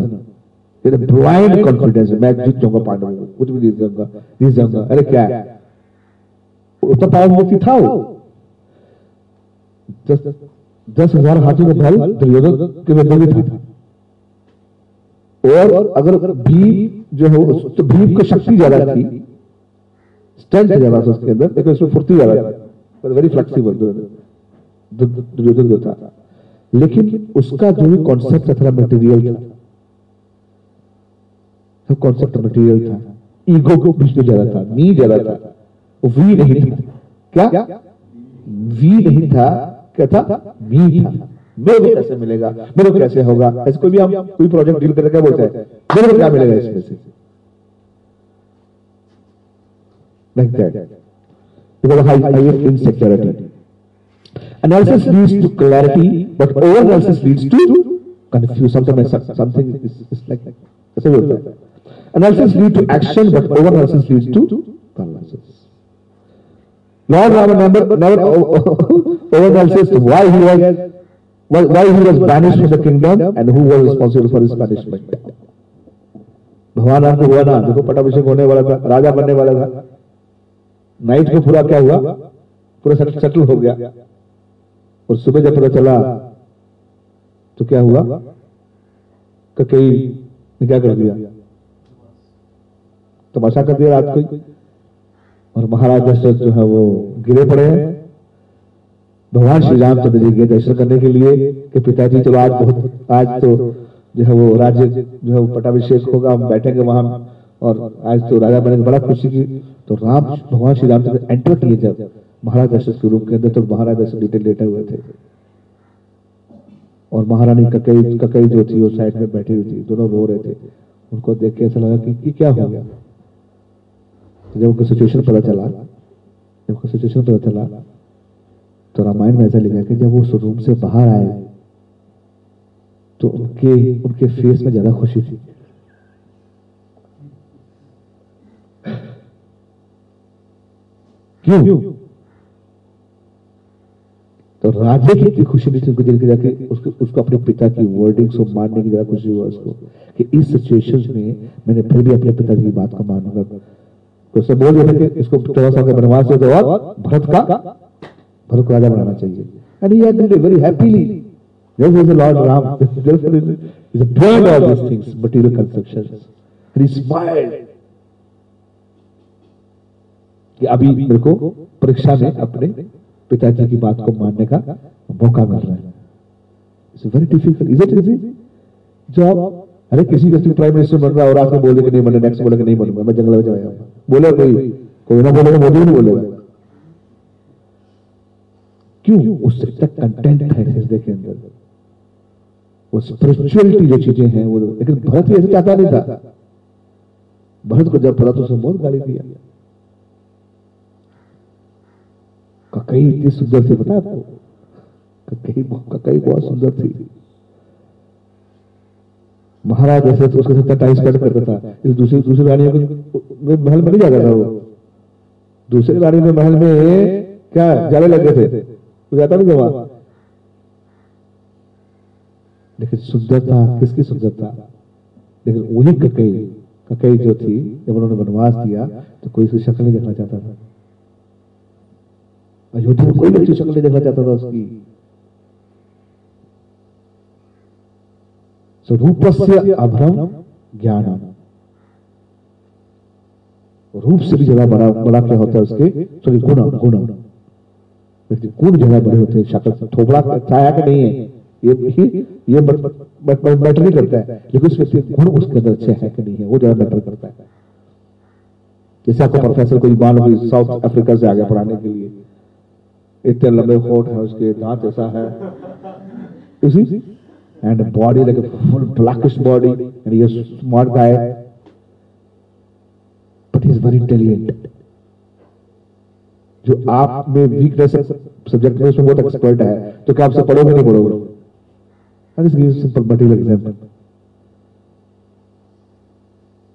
ये blind confidence मैं जीत जाऊँगा पांडवों कुछ भी जीत जाऊँगा जीत जाऊँगा अरे क्या है उतना पावर व्यक्ति था वो दस दस हज़ार हाथों का बल दुर्योधन के बंदे में था और अगर भीम जो है वो- तो भीम की शक्ति ज़्यादा थी। स्ट्रेंथ ज़्यादा था उसके अंदर लेकिन उसमें फुर्ती ज़्यादा थी। वेरी फ्लेक्सिबल दुर्योधन जो था। लेकिन उसका जो भी कॉन्सेप्ट था मटेरियल था। कॉन्सेप्ट मटेरियल था। ईगो को में ज़्यादा था मी ज़्यादा था। वी नहीं था। क्या? वी नहीं था। क्या था? मी था। मेरे को कैसे मिलेगा? मेरे को कैसे होगा? ऐसे कोई भी हम कोई प्रोजेक्ट डील करके क्या बोलते हैं मेरे को क्या मिलेगा इसमें से? like that because of high, highest insecurity analysis leads to clarity but over analysis leads to confusion sometimes something is, is like ऐसे भी होता है analysis leads to action but over analysis leads to paralysis Lord Rama never, never over analysis why he was why, why he was banished from the kingdom and who was responsible for his punishment भगवान राम को हुआ ना देखो पटाभिषेक होने वाला था राजा बनने वाला था नाइट को पूरा क्या हुआ? पूरा सेटल हो गया। और सुबह जब पता चला तो क्या हुआ? कई ने क्या कर दिया? तमाशा कर दिया रात को और महाराज दशरथ जो है वो गिरे पड़े हैं। भगवान श्री रामचंद्र जी के दर्शन करने के लिए कि पिताजी, चलो आज बहुत आज तो जो है वो राज्य जो है वो पटाभिषेक होगा, हम बैठेंगे वहाँ। और आज तो राजा बनेंगे बड़ा खुशी की तो राम भगवान श्री रामचंद्र एंटर किए जब महाराज दशरथ के रूप के अंदर तो महाराज दशरथ लेटे लेटे हुए थे। और महारानी ककई ककई जो थी वो साइड में बैठी हुई थी दोनों रो रहे थे। उनको देख के ऐसा लगा कि, कि क्या हो गया? तो जब उनको सिचुएशन पता चला जब उनको सिचुएशन पता चला तो रामायण में ऐसा लिखा कि जब वो रूम से बाहर आए तो उनके उनके फेस में ज़्यादा खुशी थी। क्यों तो राजे की इतनी खुशी के जाके उसको उसको अपने पिता की वर्डिंग्स को मानने की ज़्यादा खुशी हुआ उसको कि इस सिचुएशन में मैंने फिर भी अपने पिताजी की बात को मानूँगा तो उसे बोल दिया था इसको साल का वनवास दे दो और भरत का भरत को राजा बनाना चाहिए and he had very happily Therefore, the Lord Ram, therefore, is beyond all these things, material conceptions. And he smiled. कि अभी मेरे को परीक्षा में अपने पिताजी की बात को मानने का मौका मिल रहा है। It's very difficult is it easy job, अरे किसी व्यक्ति प्राइम मिनिस्टर बन रहा है और आपने बोले कि नहीं बने नेक्स्ट बोले कि नहीं बनूँगा मैं जंगल में जाऊँगा। बोले कोई कोई ना बोलेगा, मोदी नहीं बोलेगा। क्यों? उससे इतना कंटेंट है हृदय के अंदर। वो स्पिरिचुअलिटी जो चीज़ें हैं, वो लेकिन भरत ऐसे चाहता नहीं था। भरत को जब पता तो उसने बहुत गाली दिया। ककई इतनी सुंदर थी, पता आपको? ककई ककई बहुत सुंदर थी। महाराज ऐसे तो उसके साथ टाइम स्पेंड करता था। इस दूसरी दूसरी रानी में महल में नहीं जाता था वो। दूसरी रानी में महल में क्या जाले लगे थे? वो जाता नहीं था लेकिन सुंदरता किसकी सुंदरता लेकिन वही ककई ककई जो थी, जब उन्होंने वनवास दिया तो कोई उसकी शक्ल नहीं देखना चाहता था। अयोध्या में कोई व्यक्ति शक्ल नहीं देखना चाहता था उसकी। स्वरूपस्य अभ्रम ज्ञान रूप से भी ज़्यादा बड़ा बड़ा क्या होता है उसके? सॉरी गुण गुण व्यक्ति गुण ज़्यादा बड़े होते हैं, शक्ल थोबड़ा छाया के नहीं है। ये ये ये मैटर नहीं करता है। लेकिन उस व्यक्ति गुण उसके अंदर अच्छे है कि नहीं है, वो ज़्यादा मैटर करता है। जैसे आपको प्रोफेसर कोई मान लो साउथ अफ्रीका से आ गया पढ़ाने के लिए। इतने लंबे होठ है, उसके दांत ऐसा है। Body like full blackish body and he is smart guy but he is very intelligent जो आप में वीकनेस है सब्जेक्ट में, उसमें बहुत एक्सपर्ट है। तो क्या आपसे पढ़ोगे, नहीं पढ़ोगे? I just give simple material example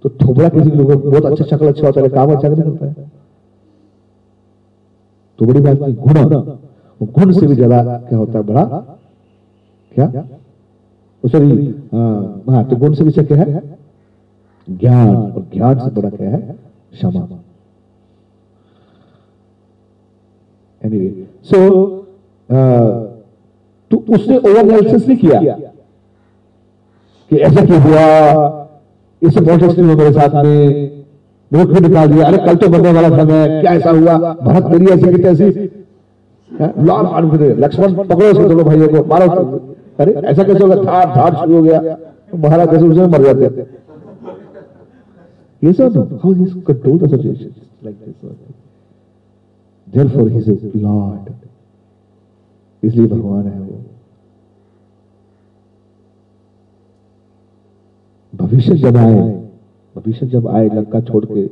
तो थोबड़ा किसी लोगों को बहुत अच्छा शक्ल अच्छा होता है, काम अच्छा नहीं करता है। तो बड़ी बात नहीं गुण गुण से भी ज़्यादा क्या होता है, बड़ा? क्या? सॉरी हाँ तो गुण से भी क्या है? ज्ञान, और ज्ञान से बड़ा क्या है? क्षमा। एनीवे सो तो उसने ओवर एनालिसिस नहीं किया कि ऐसा क्यों हुआ? इस पॉलिटिक्स ने मेरे साथ में। मेरे को निकाल दिया, अरे कल तो बनने वाला था मैं, क्या ऐसा हुआ? भारत मेरी ऐसी की तैसी। लक्ष्मण पकड़ो से दोनों भाइयों को, मारो। अरे, ऐसा कैसे होगा? धार धार शुरू हो गया। महाराज कैसे उसमें मर जाते। ये सब how he control the situation like this therefore, he is lord. इसलिए भगवान है वो। भविष्य जब आए भविष्य जब आए लंका छोड़ के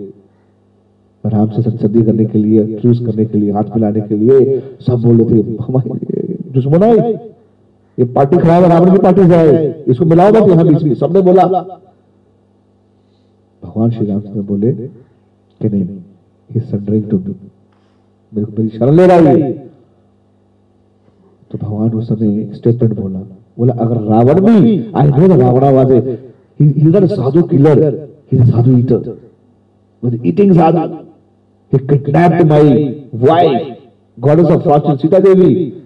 राम से संसदी करने के लिए ट्रूस करने के लिए, हाथ मिलाने के लिए, सब बोल रहे थे दुश्मन आए ये पार्टी खराब है, रावण की पार्टी जाए इसको मिलाओ मत यहाँ बीच में। सबने बोला। भगवान श्री रामचंद्र बोले कि नहीं ही सरेंडरिंग टू मी मेरे को मेरी शरण ले रहा है। तो भगवान उस समय स्टेटमेंट बोला। बोला, अगर रावण भी आई नो द रावणावाज ही। Is sadhu killer He's a sadhu eater. Was eating sadhu. He kidnapped my wife, goddess of fortune, Sita Devi.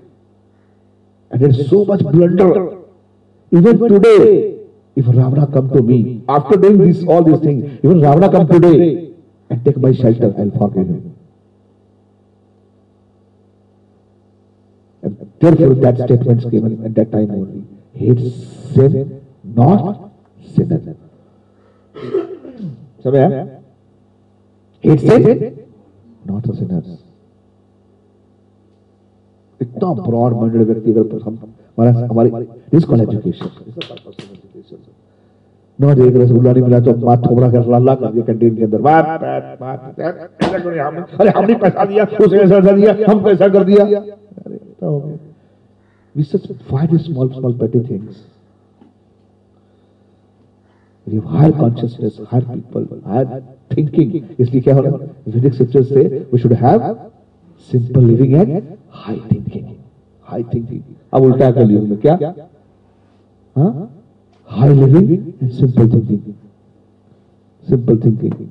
And there's so much blunder. Even today, if Ravana come to me, after doing this, all these things, even Ravana come today and take my shelter, I'll forgive him. And therefore, that statement is given at that time only. Hate sin, not sinner. समझ आया? Hate sin, not the sinners. इतना broad minded व्यक्ति अगर हम हमारा हमारी is call education ना देख रसगुल्ला नहीं मिला तो मात थोबड़ा कर लाला कर दिया कैंटीन के अंदर। बात बात बात। अरे हमने पैसा दिया उसने कर दिया हम पैसा कर दिया। अरे क्या हो गया। We just find small small higher consciousness higher people higher thinking इसलिए क्या हो रहा है वैदिक स्क्रिप्चर से we should have simple living and high thinking high thinking अब उल्टा कर लिया क्या हाँ high living and simple thinking simple thinking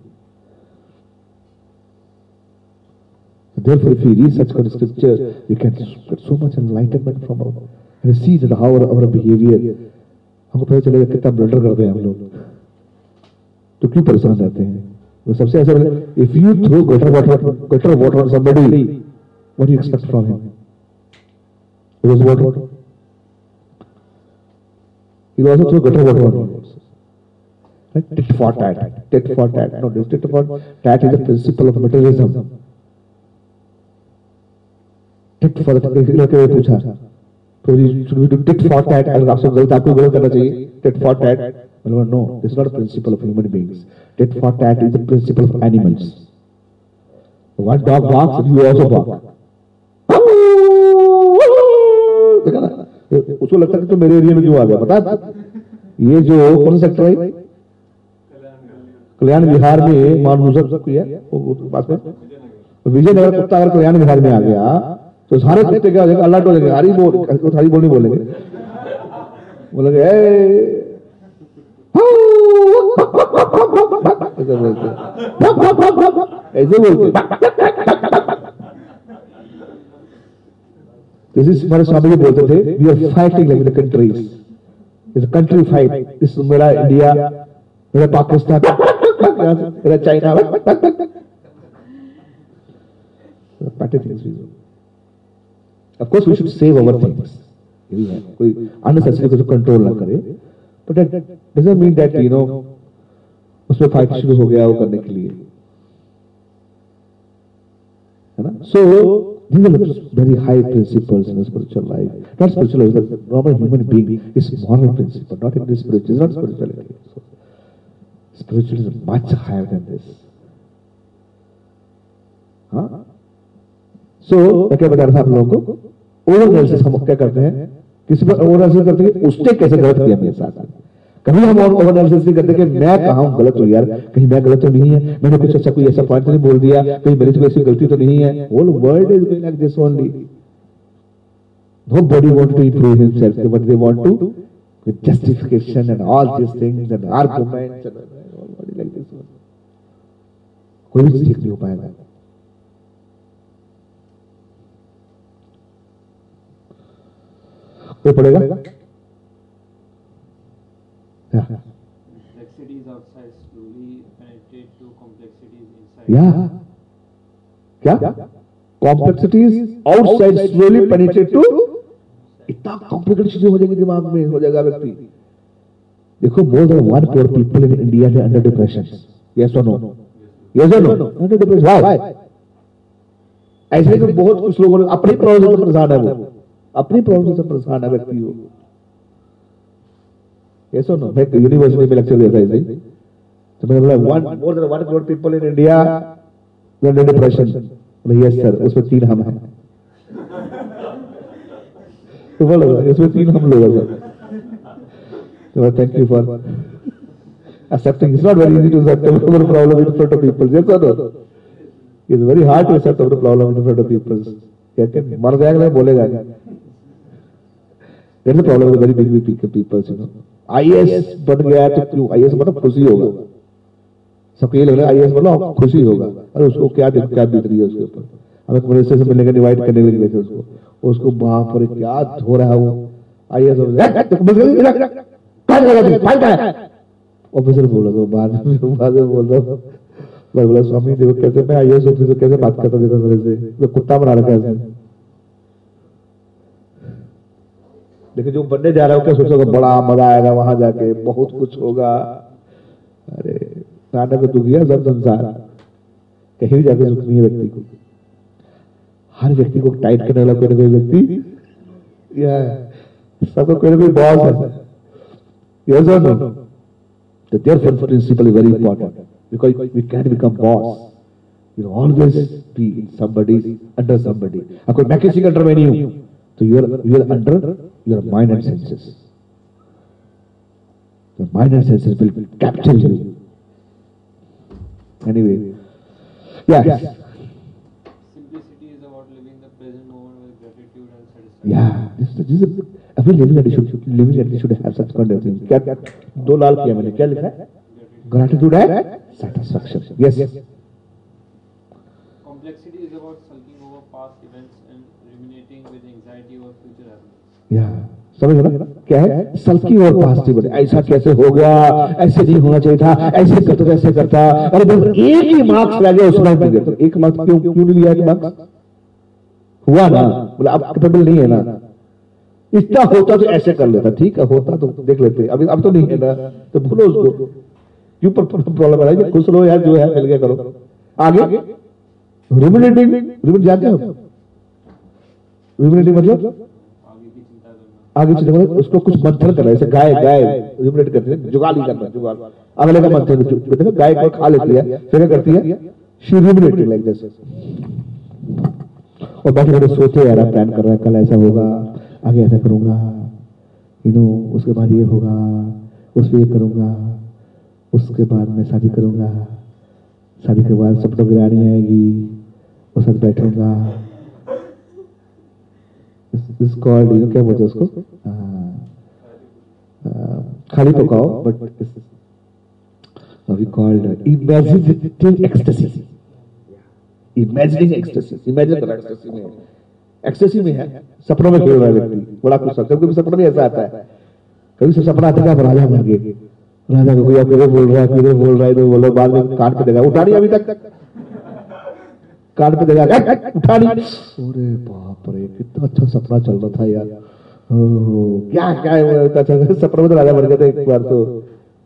Therefore, if we read such kind of scripture, we can get so much enlightenment from our and see that how our, our behavior. हमको पता चलेगा कितना ब्लडर करते हैं हम लोग तो क्यों परेशान रहते हैं? वो सबसे ऐसा है if you throw gutter water gutter water on somebody what do expect from him it was water he was throw gutter water on right tit for tat tit for tat no this tit for tat is the principle of materialism tit for the principle के पूछा तो should we do tit for tat अगर आपसे गलत आपको गलत करना चाहिए. टिट फॉर टैट मतलब no this not principle of human beings tit for tat is the principle of animals what dog barks you also bark देखा ना? उसको लगता है तो मेरे एरिया में क्यों आ गया? पता ये जो कौन सा सेक्टर है? कल्याण बिहार में मानूसर सब तो पास में। विजयनगर कल्याण बिहार में आ गया। तो सारे कुत्ते क्या अल्लाह बोलेंगे हरी बोल तो हरी बोल नहीं बोलेंगे। बोलेंगे ऐसे बोलते हमारे स्वामी जी बोलते थे we are fighting like the countries is country fight is मेरा इंडिया मेरा पाकिस्तान मेरा China we do. Of course, we should save our things. है कोई unnecessary को कंट्रोल ना करे but that doesn't mean that you know उसमें फाइट शुरू हो गया वो करने के लिए है ना so these are the very high principles in a spiritual life not spiritual life the normal human being is moral principle not in spiritual it's not spirituality so, spiritual is much higher than this huh? सो मैं क्या बता रहा था आप लोगों को over हम क्या करते हैं? किसी पर ओवर करते हैं उसने कैसे गलत किया मेरे साथ? कभी हम ओवर एनालिसिस नहीं करते कि मैं कहा हूँ? गलत हूँ यार कहीं मैं गलत तो नहीं है। मैंने कुछ अच्छा कोई ऐसा पॉइंट तो नहीं बोल दिया। कहीं मेरी तो ऐसी गलती तो नहीं है। Whole world is like this only Nobody wants to improve himself, but they want to? With justification and all these things and arguments and this कोई भी ठीक नहीं हो पाएगा कोई पड़ेगा या Complexities outside slowly penetrate to complexities inside. या क्या? Complexities outside slowly penetrate to इतना कॉम्प्लिकेटेड चीज़ें हो जाएँगी दिमाग में हो जाएगा व्यक्ति। देखो more than one crore people in India है अंडर डिप्रेशन यस और नो यस और नो अंडर डिप्रेशन व्हाई ऐसे तो बहुत कुछ लोगों ने अपनी प्रॉब्लम से परेशान है वो। अपनी प्रॉब्लम से परेशान है व्यक्ति हो नो मैं यूनिवर्सिटी में लेक्चर दे रहा हूँ तो मैंने बोला one more than one crore people in India they are depression बोले यस सर उसमें तीन हम हैं। तो बोला, इसमें तीन हम लोग हैं। तो बोला thank you for accepting. It's not very easy to accept our problem in front of people, yes or no? It's very hard to accept our problem in front of people. मर जाएगा, बोलेगा। That's the problem with very big people, you know. IAS बन गया तो क्यों IAS मतलब खुशी होगा सबको ये लग रहा है आईएएस मतलब खुशी होगा अरे उसको क्या दिक- क्या बीत रही है उसके ऊपर हमें कम्युनिस्ट से मिलने का डिवाइड करने लगे थे उसको उसको बाप रे क्या धो रहा है वो आईएएस ऑफिसर बोला तो बाद में बाद में बोल रहा हूँ मैं बोला स्वामी देखो कैसे मैं आईएएस ऑफिसर कैसे बात करता देखो मेरे से कुत्ता बना रखा है देखिए, जो बनने जा रहा है क्या सोचोगे बड़ा मज़ा आएगा वहाँ जाके, बहुत कुछ होगा। अरे, नाटक दुखिया सब संसार। कहीं भी जाके सुख नहीं व्यक्ति को। हर व्यक्ति को टाइट करने वाला कोई ना कोई व्यक्ति या सबको कोई ना कोई बॉस है। कोई मैं किसी के अंडर में नहीं हूँ। तो you are you are under your mind and senses. Your mind and senses will capture you. Anyway, yeah, Simplicity is about living the present moment with gratitude and satisfaction. yeah. This, this is every living entity should living entity should have such kind of thing. क्या क्या दो लाल किया मैंने क्या लिखा है gratitude है satisfaction yes Complexity समझ ना? क्या है? सल्की और पॉजिटिव ऐसा कैसे हो गया? ऐसे नहीं होना चाहिए था, ऐसे करता था, ऐसे करता। अरे बस एक ही मार्क्स रह गया उसमें तो एक मार्क्स क्यों क्यों नहीं लिया एक मार्क्स हुआ ना? बोला, अब कैपेबल नहीं है ना। इतना होता तो ऐसे कर लेता, ठीक है, होता तो देख लेते। अभी, अब तो नहीं है ना तो भूलो उसको। क्यों प्रॉब्लम रहा है खुश रहो यार, जो है, मिल गया करो। आगे? रुमिनेटिंग रुमिनेट जानते रुमिनेटिंग मतलब? आगे मतलब उसको कुछ मंथन करना है, जैसे गाय गाय रुमिनेट करती है जुगाली करना जुगाल अगले का मंथन देखो, गाय को खा लेती है, फिर क्या करती है? शी रुमिनेटिंग लाइक दिस और बाकी बड़े सोचे, यार प्लान कर रहा है, कल ऐसा होगा, आगे ऐसा करूँगा यू नो उसके बाद ये होगा उसमें ये करूँगा, उसके बाद मैं शादी करूँगा, शादी के बाद सब लोग रानी आएगी उसके साथ बैठूँगा। इस कॉल्ड यू क्या बोलते उसको? खाली पकाओ बट कॉल्ड इमेजिनिंग इमेजिन में। में है, सपनों में खेल रहा है व्यक्ति। बड़ा कुछ कभी कभी सपनों में ऐसा आता है। कभी सब सपना आता है आप राजा बन गए। राजा को कोई आप बोल रहा है, किधर बोल रहा है तो बोलो, बाद में कान पे देगा उठा नहीं अभी तक। कान पे "हट, उठा नहीं अरे बाप रे कितना अच्छा सपना चल रहा था यार। क्या क्या है वो? इतना अच्छा सपना में तो राजा बन गया था एक बार तो।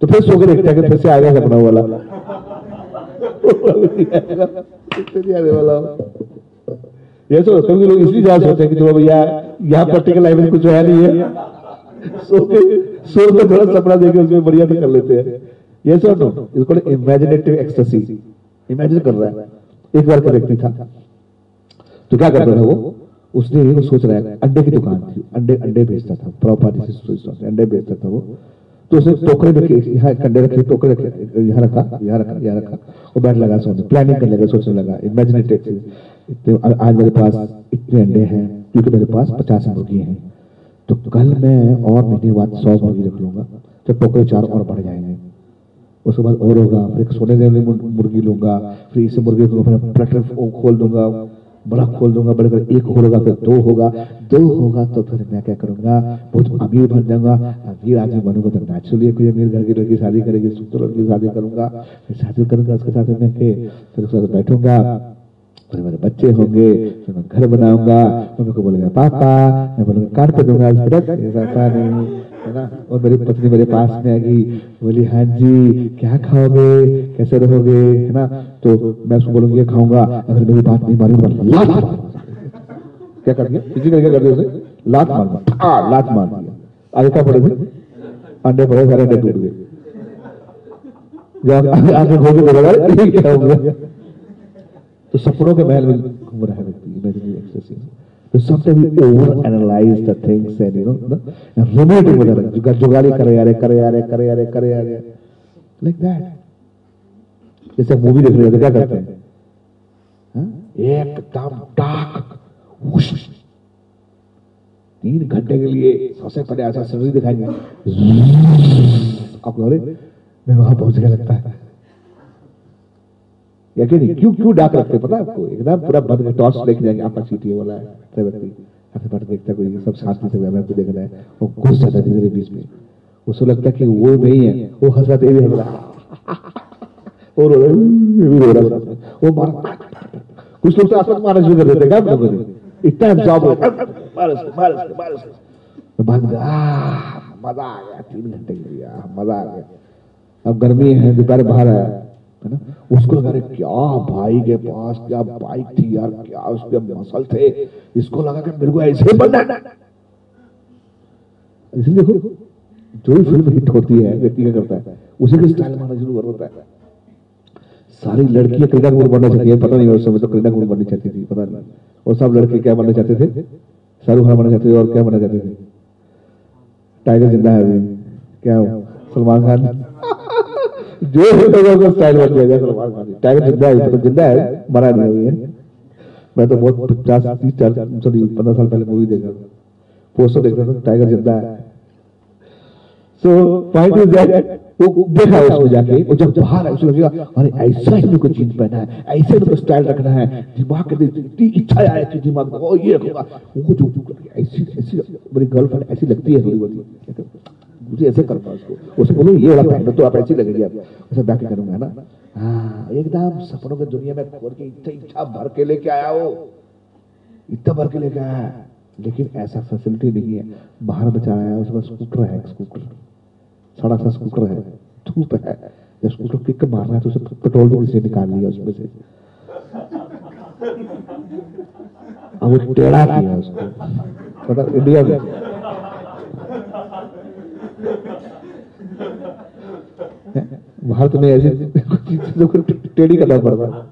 तो फिर सो के देखते हैं कि फिर से आ गया सपना वाला। फिर से ये तो कभी लोग इसलिए ज़्यादा सोचते हैं कि जो भैया यहाँ पर्टिकुलर लाइफ में कुछ है नहीं है। सो के सो के थोड़ा सपना देके उसमें बढ़िया से कर लेते हैं। ये सो नो इसको इमेजिनेटिव एक्सटेसी इमेजिन कर रहा है। एक बार का व्यक्ति था। तो क्या करता था वो? उसने वो सोच रहा है, अंडे की दुकान थी। अंडे अंडे बेचता था। प्रॉपर्टी से अंडे बेचता था वो। तो उसने टोकरे के- यहाँ कंडे रखे, टोकरे रखे, यहाँ रखा यहाँ रखा यहाँ रखा। और बैठ लगा सोचने प्लानिंग करने लगा, सोचने लगा। इमेजिनेटिव इतने आज मेरे पास इतने अंडे हैं, क्योंकि मेरे पास पचास मुर्गी हैं। तो कल मैं और महीने बाद सौ मुर्गी रख लूँगा। तो टोकरे चार और बढ़ जाएँगे। उसके बाद और होगा, फिर एक सोने देने मुर्गी लूँगा, फिर इसे मुर्गी को फिर प्लेटर खोल दूँगा, बड़ा खोल दूँगा, बड़े कर एक होगा, फिर दो होगा दो होगा तो फिर मैं क्या करूँगा, बहुत अमीर बन जाऊँगा, अमीर आदमी बनूँगा तो नेचुरली कोई अमीर घर की लड़की शादी करेगी, सुंदर लड़की शादी करूँगा, फिर शादी करूँगा, उसके साथ में के, फिर उसके साथ बैठूँगा, फिर मेरे बच्चे होंगे, फिर मैं घर बनाऊँगा मैं को बोलेगा, पापा, मैं बोलूँगा काट पे दूँगा पापा नहीं है ना? और मेरी पत्नी मेरे पास में आएगी बोली हाँ जी, क्या खाओगे? कैसे रहोगे? है ना? तो मैं उसको बोलूँगी, ये खाऊँगा। अगर मेरी बात नहीं मारूँगा लात क्या कर दिया? किसी क्या दिया उसे? लात मार लात मार आगे क्या पड़े अंडे पड़े, सारे अंडे टूट गए। जब आगे खोल के तो सपनों के महल में घूम रहा है व्यक्ति इमेजिनरी एक्सरसाइज तो sometimes we over analyze the things and, you know and ruminating with it जुगा जुगाली करे यारे करे यारे करे यारे करे यारे like that जैसे मूवी देख रहे हो तो क्या करते हैं? एकदम डार्क तीन घंटे के लिए सबसे पहले ऐसा सीनरी दिखाएँगे। आप बोले मैं वहाँ पहुँच गया लगता है। या कि नहीं? क्यों क्यों डाक रखते? पता आपको? एकदम पूरा बंद टॉर्च लेके जाएँगे आपका सीटी वाला है ऐसा व्यक्ति। ऐसे बैठ देखता कोई सब शांति से व्यापार को देख रहा है वो घुस जाता है धीरे बीच में। उसको लगता है कि वो नहीं है वो हंस रहा था, भी हंस रहा। और रो रहा वो मार कुछ लोग तो आसपास मारना शुरू कर देते हैं क्या लोगों ने इतना मार मार मार बाद में मज़ा आ गया तीन घंटे के लिए मज़ा आ गया। अब गर्मी है दोपहर बाहर आया है ना? उसको लगा अरे क्या भाई के पास क्या बाइक थी यार, क्या उसके मसल थे, इसको लगा कि मेरे को ऐसे बनना इसलिए देखो, जो भी फ़िल्म हिट होती है, व्यक्ति क्या करता है? उसी के स्टाइल मारना शुरू कर देता है। सारी लड़कियाँ क्रीडा कपूर बनना चाहती है, पता नहीं उस समय तो क्रीडा कपूर बननी चाहती थी, पता नहीं। और सब लड़के क्या बनना चाहते थे? शाहरुख खान बनना चाहते थे और क्या बनना चाहते थे? टाइगर ज़िंदा है अभी। क्या सलमान खान? जो लोगों को स्टाइल बन गया सलमान खान टाइगर ज़िंदा है तो ज़िंदा है मरा नहीं हुई है मैं तो बहुत पचास तीस चार सॉरी पंद्रह साल पहले मूवी देखा था पोस्टर देख रहा था टाइगर ज़िंदा है सो पॉइंट इज़ दैट वो देखा उसमें जाके और जब बाहर आया उसे लगेगा अरे ऐसा ही को जीन्स पहना है ऐसे को स्टाइल रखना है दिमाग के इतनी इच्छा आए थी दिमाग में ओ ये रखूँगा वो जो ऐसी ऐसी मेरी गर्लफ्रेंड ऐसी लगती है थोड़ी बहुत? मुझे ऐसे करना उसको। उसे बोलो ये वाला पहनो तो आप ऐसी लगेगी। आप उसे बैक करूँगा ना? हाँ एकदम सपनों की दुनिया में खोल के इतना इच्छा भर के लेके आया हो इतना भर के लेके आया। है लेकिन ऐसा फैसिलिटी नहीं है। बाहर बचा आया उसके पास स्कूटर है स्कूटर सड़क सा स्कूटर है। धूप है। जब स्कूटर किक मारना है तो उसे पेट्रोल भी किसी निकाल लिया उसमें से। अब वो टेढ़ा किया उसको। इंडिया में। भारत में ऐसी चीज़ों को टेढ़ी करना पड़ता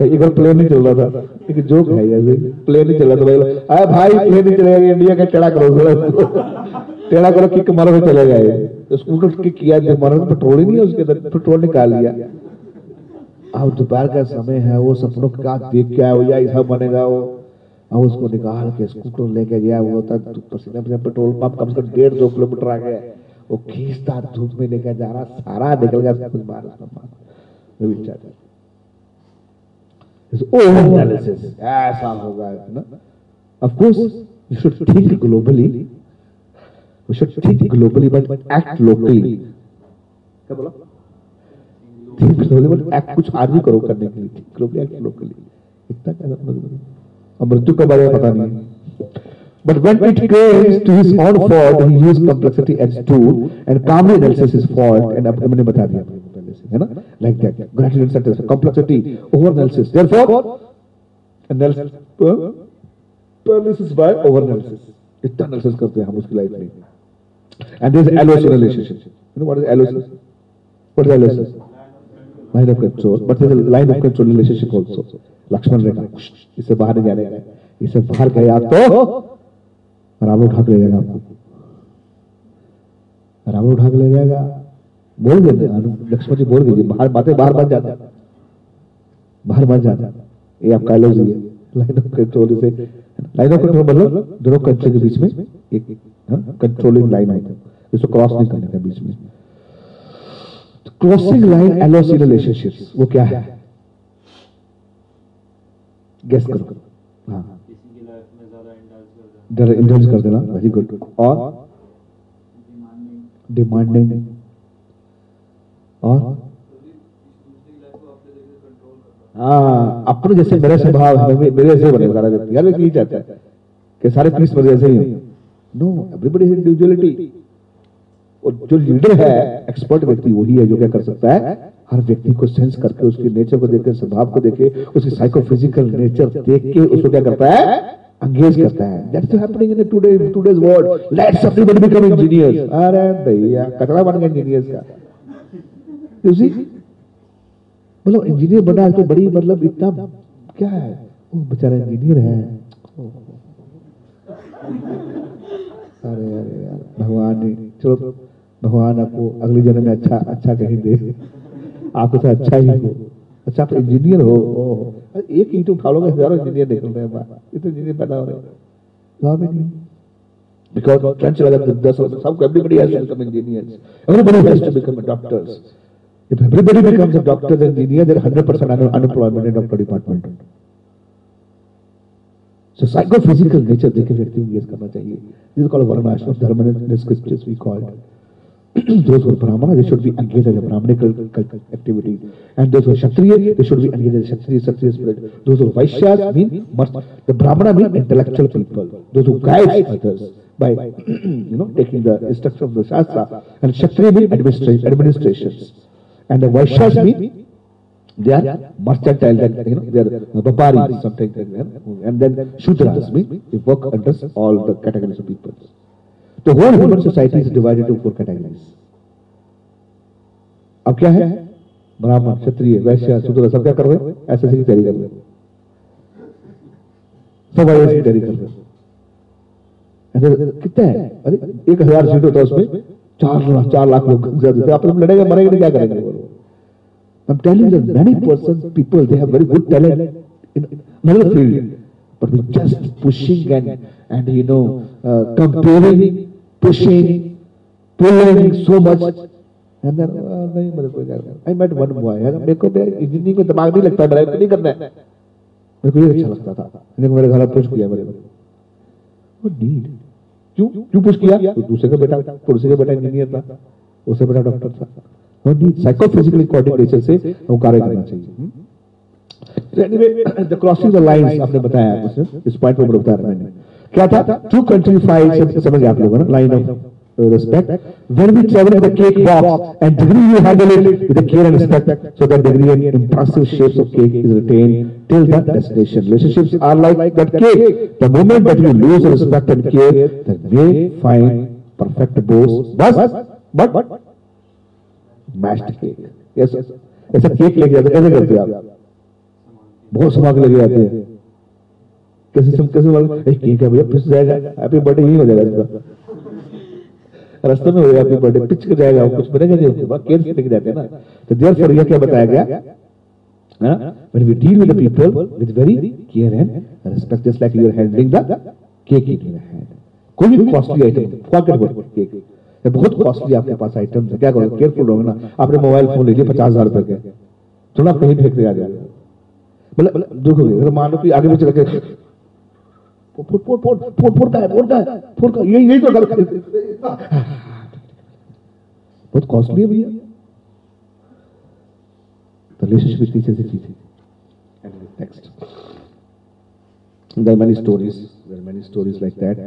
एक बार प्लेन नहीं चल रहा था। एक जोक है ऐसे। प्लेन नहीं चल रहा था। भाई अरे भाई प्लेन नहीं चलेगा इंडिया का टेढ़ा करो थोड़ा टेढ़ा करो किक मारो तो चले गए। तो स्कूटर किक किया मारो तो पेट्रोल ही नहीं उसके अंदर। पेट्रोल निकाल लिया। अब दोपहर का समय है, वो सपनों का देख के आया हो या ऐसा बनेगा वो। अब उसको निकाल के स्कूटर लेके गया, वो तक पसीना पसीना पेट्रोल पंप कम से कम डेढ़ दो किलोमीटर आ गया वो खींचता, धूप में लेकर जा रहा, सारा निकल गया कुछ एनालिसिस ऐसा होगा ना? You should think globally should think globally but act locally क्या बोला? थिंक ग्लोबली बट एक्ट कुछ करो करने के लिए ग्लोबली एक्ट लोकली इतना क्या और मृत्यु के बारे में पता नहीं But when it came to his own fault, he used complexity as tool and calmly analysis his fault. And अब मैंने बता दिया है ना? Like that. Gratitude sentence. Complexity over analysis. Therefore, analysis, uh, paralysis by over analysis. इतना analysis करते हैं हम उसकी लाइफ में. And there is LOC relationship. You know what is LOC? What is LOC? line of control, but there's a line of control relationship also. Lakshman रेखा इससे बाहर नहीं जाने का इससे बाहर गए आप तो रावण उठा के ले जाएगा आपको। रावण उठा के ले जाएगा। बोल देते लक्ष्मण जी बोल दीजिए, बाहर बातें बाहर बन जाता बाहर बन जाता ये आप कह लीजिए लाइन ऑफ़ कंट्रोल से, लाइन ऑफ़ कंट्रोल मतलब दोनों कंट्री के बीच में एक कंट्रोलिंग लाइन होता है। इसको क्रॉस नहीं करने का बीच में। Crossing line also in relationships वो क्या है? गेस करो। हाँ। इंडल्ज कर देना। वेरी गुड और? डिमांडिंग और? हाँ अपने जैसे मेरा स्वभाव है, मेरे जैसे बने सारा व्यक्ति व्यक्ति यही चाहता है? कि सारे पीस मेरे जैसे ही हो। नो एवरीबडी इंडिविजुअलिटी और जो लीडर है एक्सपर्ट व्यक्ति, वही है जो क्या कर सकता है? हर व्यक्ति को सेंस करके, उसके नेचर को देख स्वभाव को देखे उसकी साइकोफिजिकल नेचर देख के उसको क्या करता है? एंगेज करता है। That's happening in today today's world let's everybody become engineers अरे भैया बन इंजीनियर्स का। यू सी मतलब इंजीनियर बना तो बड़ी मतलब इतना क्या है? वो बेचारा इंजीनियर है। अरे अरे यार, भगवान ने, चलो, भगवान आपको अगले जन्म में अच्छा अच्छा कहीं दे। आपको तो अच्छा ही हो अच्छा आप इंजीनियर हो एक ईट उठा लोगे हज़ारों इंजीनियर निकल रहे हैं तो इंजीनियर पैदा हो रहे हैं ही नहीं Because French वाला दस everybody has to become engineers. Everybody has to become doctors. If everybody becomes a doctor and engineer, there is 100% unemployment in doctor department. So psychophysical nature देखे व्यक्ति को करना चाहिए. This is called varna ashram dharma in the scriptures we call it. Those who are brahmana they should be engaged as a brahmanical activity. And those who are kshatriya they should be engaged as a kshatriya kshatriya spirit. Those who are vaishyas mean must. The brahmana mean intellectual people. Those who guide others by you know taking the instruction of the shastra. And kshatriya mean administration administrations. And the vaishyas mean they are mercantile you know they are vaparis something like that. And then shudras mean they work under all the categories of people the whole human society is divided into four categories. अब क्या है ब्राह्मण क्षत्रिय वैश्य शूद्र सब क्या कर रहे हैं ऐसे की तैयारी कर रहे हैं सब ऐसे की तैयारी कर रहे हैं कितने हैं अरे एक हज़ार सीट होता है उसमें चार लाख चार लाख लोग देते हैं। आप लोग लड़ेंगे मरेंगे तो क्या करेंगे बोलो I'm telling you, many persons, people, they have very good talent in another field, but we just pushing and, and you know, uh, comparing, pushing, pulling so much, and then, uh, नहीं मेरे को क्या? I met one boy, है मेरे को engineering में दिमाग नहीं लगता मेरा नहीं करना है, मेरे को ये अच्छा लगता था, मैंने मेरे घर पुश किया मेरे को, need? क्यों क्यों पुश किया? तो दूसरे का बेटा दूसरे का बेटा इंजीनियर था। उससे बेटा डॉक्टर था। नो नीड साइकोफिजिकली कोऑर्डिनेशन से वो कार्य करना चाहिए। anyway, the crossing the lines आपने बताया इस पॉइंट पे बता रहा मैंने क्या था टू कंट्री फाइव समझ गया आप लोगों ने line of respect when we travel the cake box and degree you handle it with care and respect so that degree and impressive shapes of cake is retain till the destination relationships are like that cake the moment that you lose respect and care that way find perfect box बस but mashed cake yes ऐसा cake लेके जाते कैसे करते आप बहुत सुबह लेके जाते हैं कैसे सब कैसे केक है भैया, पिस जाएगा हैप्पी बर्थडे यही हो जाएगा इसका रास्ते में हो जाएगा हैप्पी बर्थडे पिच के जाएगा, वो कुछ बनेगा बाद केक से लेके जाते हैं ना। तो देयर फॉर यह क्या बताया गया? हाँ? when we deal with the people with very care and respect, just like you are handling the cake in your hand. कोई भी costly item forget about cake ये बहुत कॉस्टली आपके पास आइटम है। क्या करोगे? केयरफुल रहोगे ना। आपने मोबाइल फ़ोन ले लिया, पचास हज़ार रुपए के। चलो आप कहीं फेंक आ जाएगा। मतलब देखोगे अगर मान लो कि आगे पीछे रखे। फोड़ फोड़ फोड़ फोड़ फोड़ का है का है का यही यही तो गलत बहुत कॉस्टली है भैया तो रिलेशनशिप इतनी सी चीज़ है next There are many stories. There are many stories like that.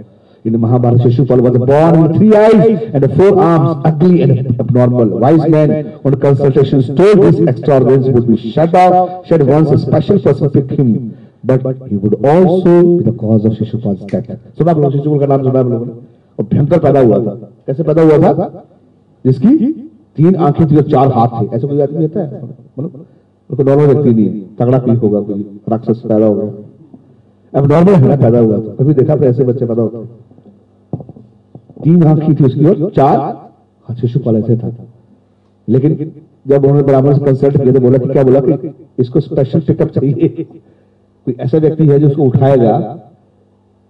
In the Mahabharata, Shishupal was born with three eyes and four arms, ugly and abnormal. Wise men on consultations told his extravagance would be shut off, shed once a special person picked him. Would also be the cause of Shishupal's death. सुना शिशुपाल का नाम सुना आप लोगों ने और भयंकर पैदा हुआ था। कैसे पैदा हुआ था? जिसकी तीन आँखें थी और चार हाथ थे। ऐसा कोई आदमी होता है? मतलब उसको नॉर्मल व्यक्ति नहीं है। तगड़ा पीक होगा कोई। राक्षस पैदा हो गया अब नॉर्मल है ना पैदा हुआ था। कभी देखा ऐसे बच्चे पैदा होते तीन आँखें थी उसकी और चार हाँ, शिशुपाल ऐसे था। लेकिन जब उन्होंने ब्राह्मण कंसल्ट किया तो बोला कि क्या बोला कि इसको स्पेशल पिकअप चाहिए। कोई ऐसा व्यक्ति है जो उसको उठाएगा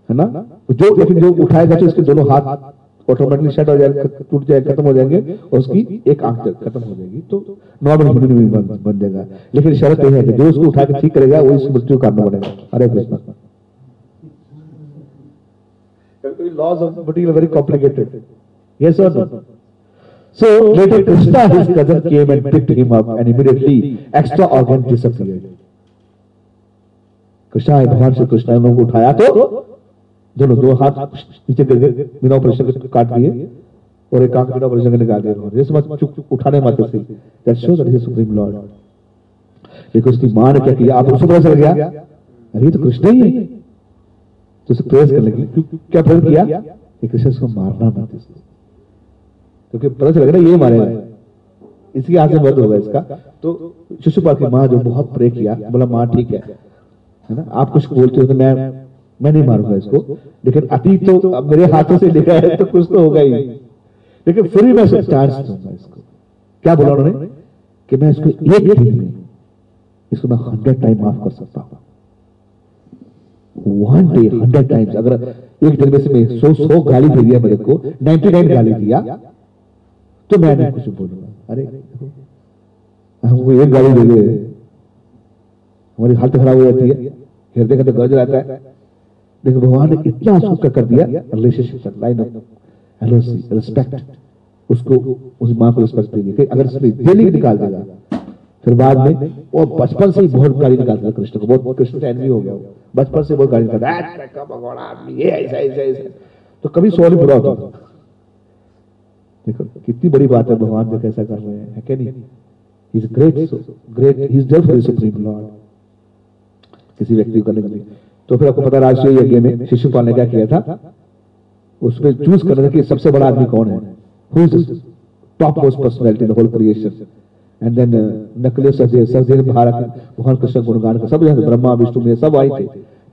है ना? जो लेकिन जो उठाएगा तो इसके दोनों हाथ ऑटोमेटिकली शट हो जाएँगे टूट जाएँगे खत्म हो जाएँगे और उसकी एक आँख तक खत्म हो जाएगी तो नॉर्मल ह्यूमन भी बन, बन जाएगा। लेकिन शर्त यह है कि जो उसको उठा के ठीक करेगा वो इस मृत्यु का कारण बनेगा। Hare Krishna. Laws of material very complicated yes और no So later Krishna, his cousin, came and picked him up, and immediately extra organ disappeared. Krishna भगवान श्री कृष्ण ने उन लोगों को उठाया तो दोनों दो हाथ नीचे गिर गए, बिना ऑपरेशन के काट दिए और एक आँख बिना ऑपरेशन के निकाल दिया उन्होंने। जैसे मत चुप उठाने मात्र से that show that is supreme lord लेकिन उसकी माँ ने क्या किया? आप उसको पता चल गया? अरे तो कृष्ण ही है। तो उसे प्रेस करने लगी क्यों- प्रेस किया? कि कृष्ण इसको मारना मत इसको क्योंकि पता चलेगा ना, ये मारेगा इसकी से बंद होगा इसका। तो शिशुपाल की माँ जो बहुत प्रे किया, बोला, माँ, ठीक है। है ना? आप कुछ बोलते हो तो मैं मैं नहीं मारूँगा इसको। लेकिन अतीत तो अब मेरे हाथों से लिखा है तो कुछ तो होगा ही। लेकिन फिर भी मैं इसे चांस दूँगा इसको। क्या बोला उन्होंने? कि मैं इसको एक दिन में इसको मैं हंड्रेड टाइम माफ़ कर सकता हूँ। वन डे हंड्रेड टाइम्स अगर एक दिन में से मैं सौ सौ गाली दे दिया मेरे को नाइन्टी नाइन गाली दिया तो मैं नहीं कुछ बोलूँगा। अरे हमको एक गाली दे दे। हमारी हालत खराब हो जाती है। हृदय का तो गर्ज रहता है। देखो भगवान ने इतना सुख कर दिया रिलेशनशिप लाइन ऑफ़ रिस्पेक्ट उसको उस माँ को रिस्पेक्ट दे दी अगर डेली निकाल देगा फिर बाद में वो बचपन से ही बहुत गाली निकालता था कृष्ण को। बहुत कृष्ण से एनवी हो गया बचपन से बहुत गाली निकालता "आ, तेरा का भगवान आदमी ऐसा ऐसा ऐसा। तो कभी सॉरी बुरा होता। देखो कितनी बड़ी बात है भगवान जो कैसा कर रहे हैं है क्या नहीं? Great great he is for supreme lord किसी व्यक्ति को करने के लिए। तो फिर आपको पता राष्ट्रीय यज्ञ में शिशुपाल ने क्या किया था। उसमें चूज़ करना था कि सबसे बड़ा आदमी कौन है। Top most personality whole creation and then Bharat भगवान कृष्ण गुणगान का सब ब्रह्मा विष्णु में सब आए थे।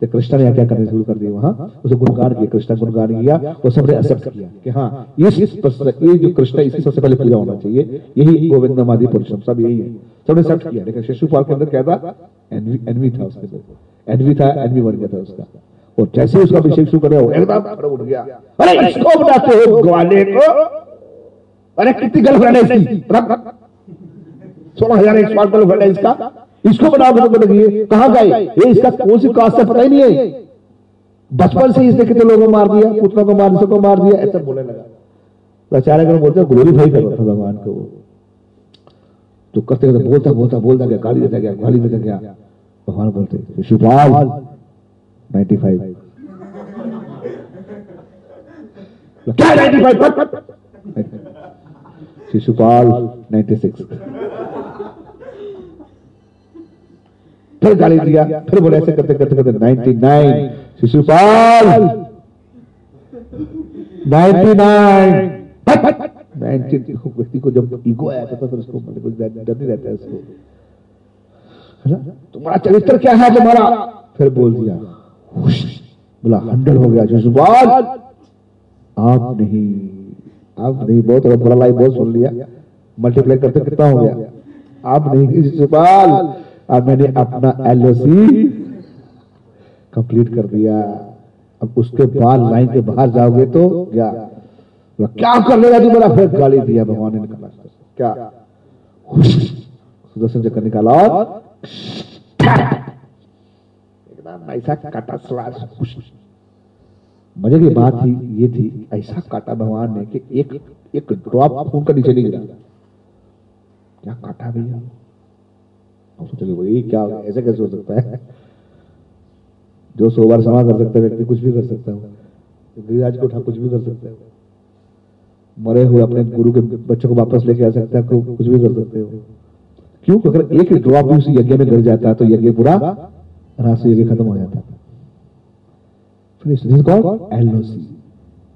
तो कृष्ण ने क्या शुरू कर दिया? वहाँ उसे गुणगान किया, कृष्ण गुणगान किया, वो सबने एक्सेप्ट किया कि हाँ इस इस ये जो कृष्ण सबसे पहले पूजा होना चाहिए, यही गोविंद पुरुषम सब यही है। सबने एक्सेप्ट किया। लेकिन शिशुपाल के अंदर क्या था? एनवी एनवी था उसके अंदर एनवी था, एनवी बन गया था उसका। और जैसे उसका अभिषेक शुरू कर, वो एकदम उठ गया। अरे, इसको बनाते हो ग्वाले को? अरे, कितनी गर्लफ्रेंड है इसकी? सोलह हज़ार एक साल गर्लफ्रेंड है इसका। इसको बनाओ तो लगी कहाँ गए ये इसका कौन सी कास्ट है, पता ही नहीं है। बचपन से इसने कितने लोगों को मार दिया, पुत्रों को मार सबको मार दिया, ऐसा बोलने लगा। अचानक वो बोलते ग्लोरीफाई कर रहा भगवान को। तो करते करते बोलता बोलता बोलता गया गाली देता गया गाली देता गया। भगवान बोलते शिशुपाल 95 क्या 95 फट, फट, फट। शिशुपाल 96 फिर गाली दिया फिर बोले ऐसे करते करते करते 99 शिशुपाल 99 फट, फट, फट। 90 व्यक्ति को जब ईगो आया था तो फिर उसको मतलब डर नहीं रहता है उसको। तुम्हारा चरित्र क्या है तुम्हारा? फिर बोल दिया बोला हंड्रेड हो गया जज्बात। आप नहीं आप नहीं बहुत बड़ा लाइफ बहुत सुन लिया। मल्टीप्लाई करते कितना हो गया? आप नहीं जज्बाल अब मैंने अपना एलओसी कंप्लीट कर दिया। अब उसके बाद लाइन के बाहर जाओगे तो क्या? क्या कर लेगा तू मेरा? फिर गाली दिया भगवान ने निकाला। क्या? सुदर्शन चक्कर निकाला और ऐसा काटा स्लाश मज़े की बात ही ये थी, ऐसा काटा भगवान ने कि एक एक ड्रॉप खून का नीचे नहीं गिरा। क्या काटा भैया? अब सोचोगे भाई क्या, ऐसे कैसे हो सकता है? जो सो बार समा कर सकता है, व्यक्ति कुछ भी कर सकता है। गिरिराज को उठा, कुछ भी कर सकता है। मरे हुए अपने गुरु के बच्चों को वापस लेके आ सकता है कुछ भी कर सकते हो। क्यों? अगर एक ड्रॉप भी उस यज्ञ में गिर जाता है तो यज्ञ पूरा रास यज्ञ खत्म हो जाता। है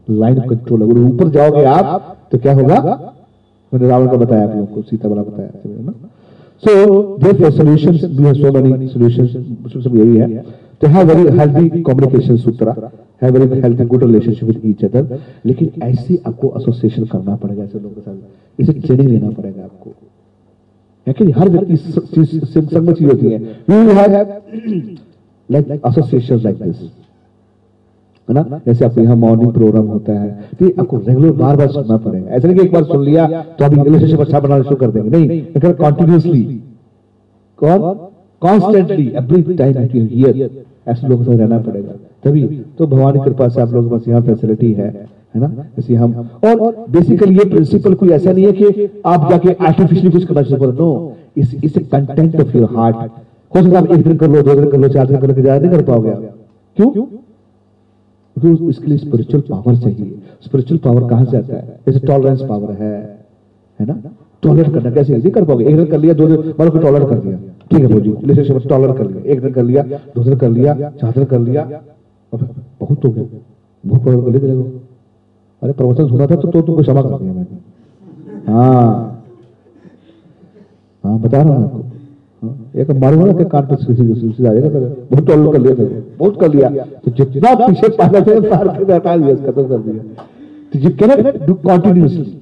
लाइन कंट्रोल अगर ऊपर जाओगे आप तो क्या होगा? मैंने रावण का बताया, आप लोगों को, सीता वाला बताया ना? So there solutions we have so many solutions सब यही है। तो have very healthy communication Sutra. Have very healthy good relationship with each other लेकिन ऐसी आपको एसोसिएशन करना पड़ेगा ऐसे लोगों के साथ। इसे ट्रेनिंग लेना पड़ेगा आपको। कि हर व्यक्ति संगत चीज़ होती है। You have like association like this है ना? जैसे आपको यहाँ मॉर्निंग प्रोग्राम होता है तो आपको रेगुलर बार बार सुनना पड़ेगा। ऐसा नहीं कि एक बार सुन लिया तो आप रिलेशनशिप अच्छा बनाना शुरू कर देंगे। नहीं, लेकिन कंटिन्यूसली कौन? Constantly every time you hear ऐसे लोगों से रहना पड़ेगा। तभी तो भगवान की कृपा से आप लोगों पास यहाँ फैसिलिटी है है ना? जैसे हम और बेसिकली ये प्रिंसिपल कोई ऐसा नहीं है कि आप जाके आर्टिफिशियली कुछ करना शुरू करो इस इस कंटेंट ऑफ़ योर हार्ट हो सकता आप एक दिन कर लो, दो दिन कर लो, चार दिन कर लो ज़्यादा नहीं कर पाओगे क्यों? क्योंकि उसके लिए स्पिरिचुअल पावर चाहिए। स्पिरिचुअल पावर कहाँ से आता है? जैसे टॉलरेंस पावर है है ना? टॉलरेट करना, कैसे? नहीं कर पाओगे? एक दिन कर लिया, दो दिन मतलब टॉलरेट कर लिया ठीक है बोलिए रिलेशनशिप टॉलरेट कर लिया। एक दिन कर लिया, दो दिन कर लिया, चार दिन कर लिया और बहुत हो गया। टॉलरेट कर लिया देखो अरे प्रवचन सुना था तो तो तुमको क्षमा कर दिया मैंने। हाँ। हाँ बता रहा हूँ आपको। एक मारूँगा ना कि कान पे सीधी सीधी आ जाएगा। बहुत टॉलरेट कर लिया बहुत कर लिया। तो जितना पीछे पाला थे सार के हटा दिया खत्म कर दिया। तो यू कैन डू कंटिन्यूसली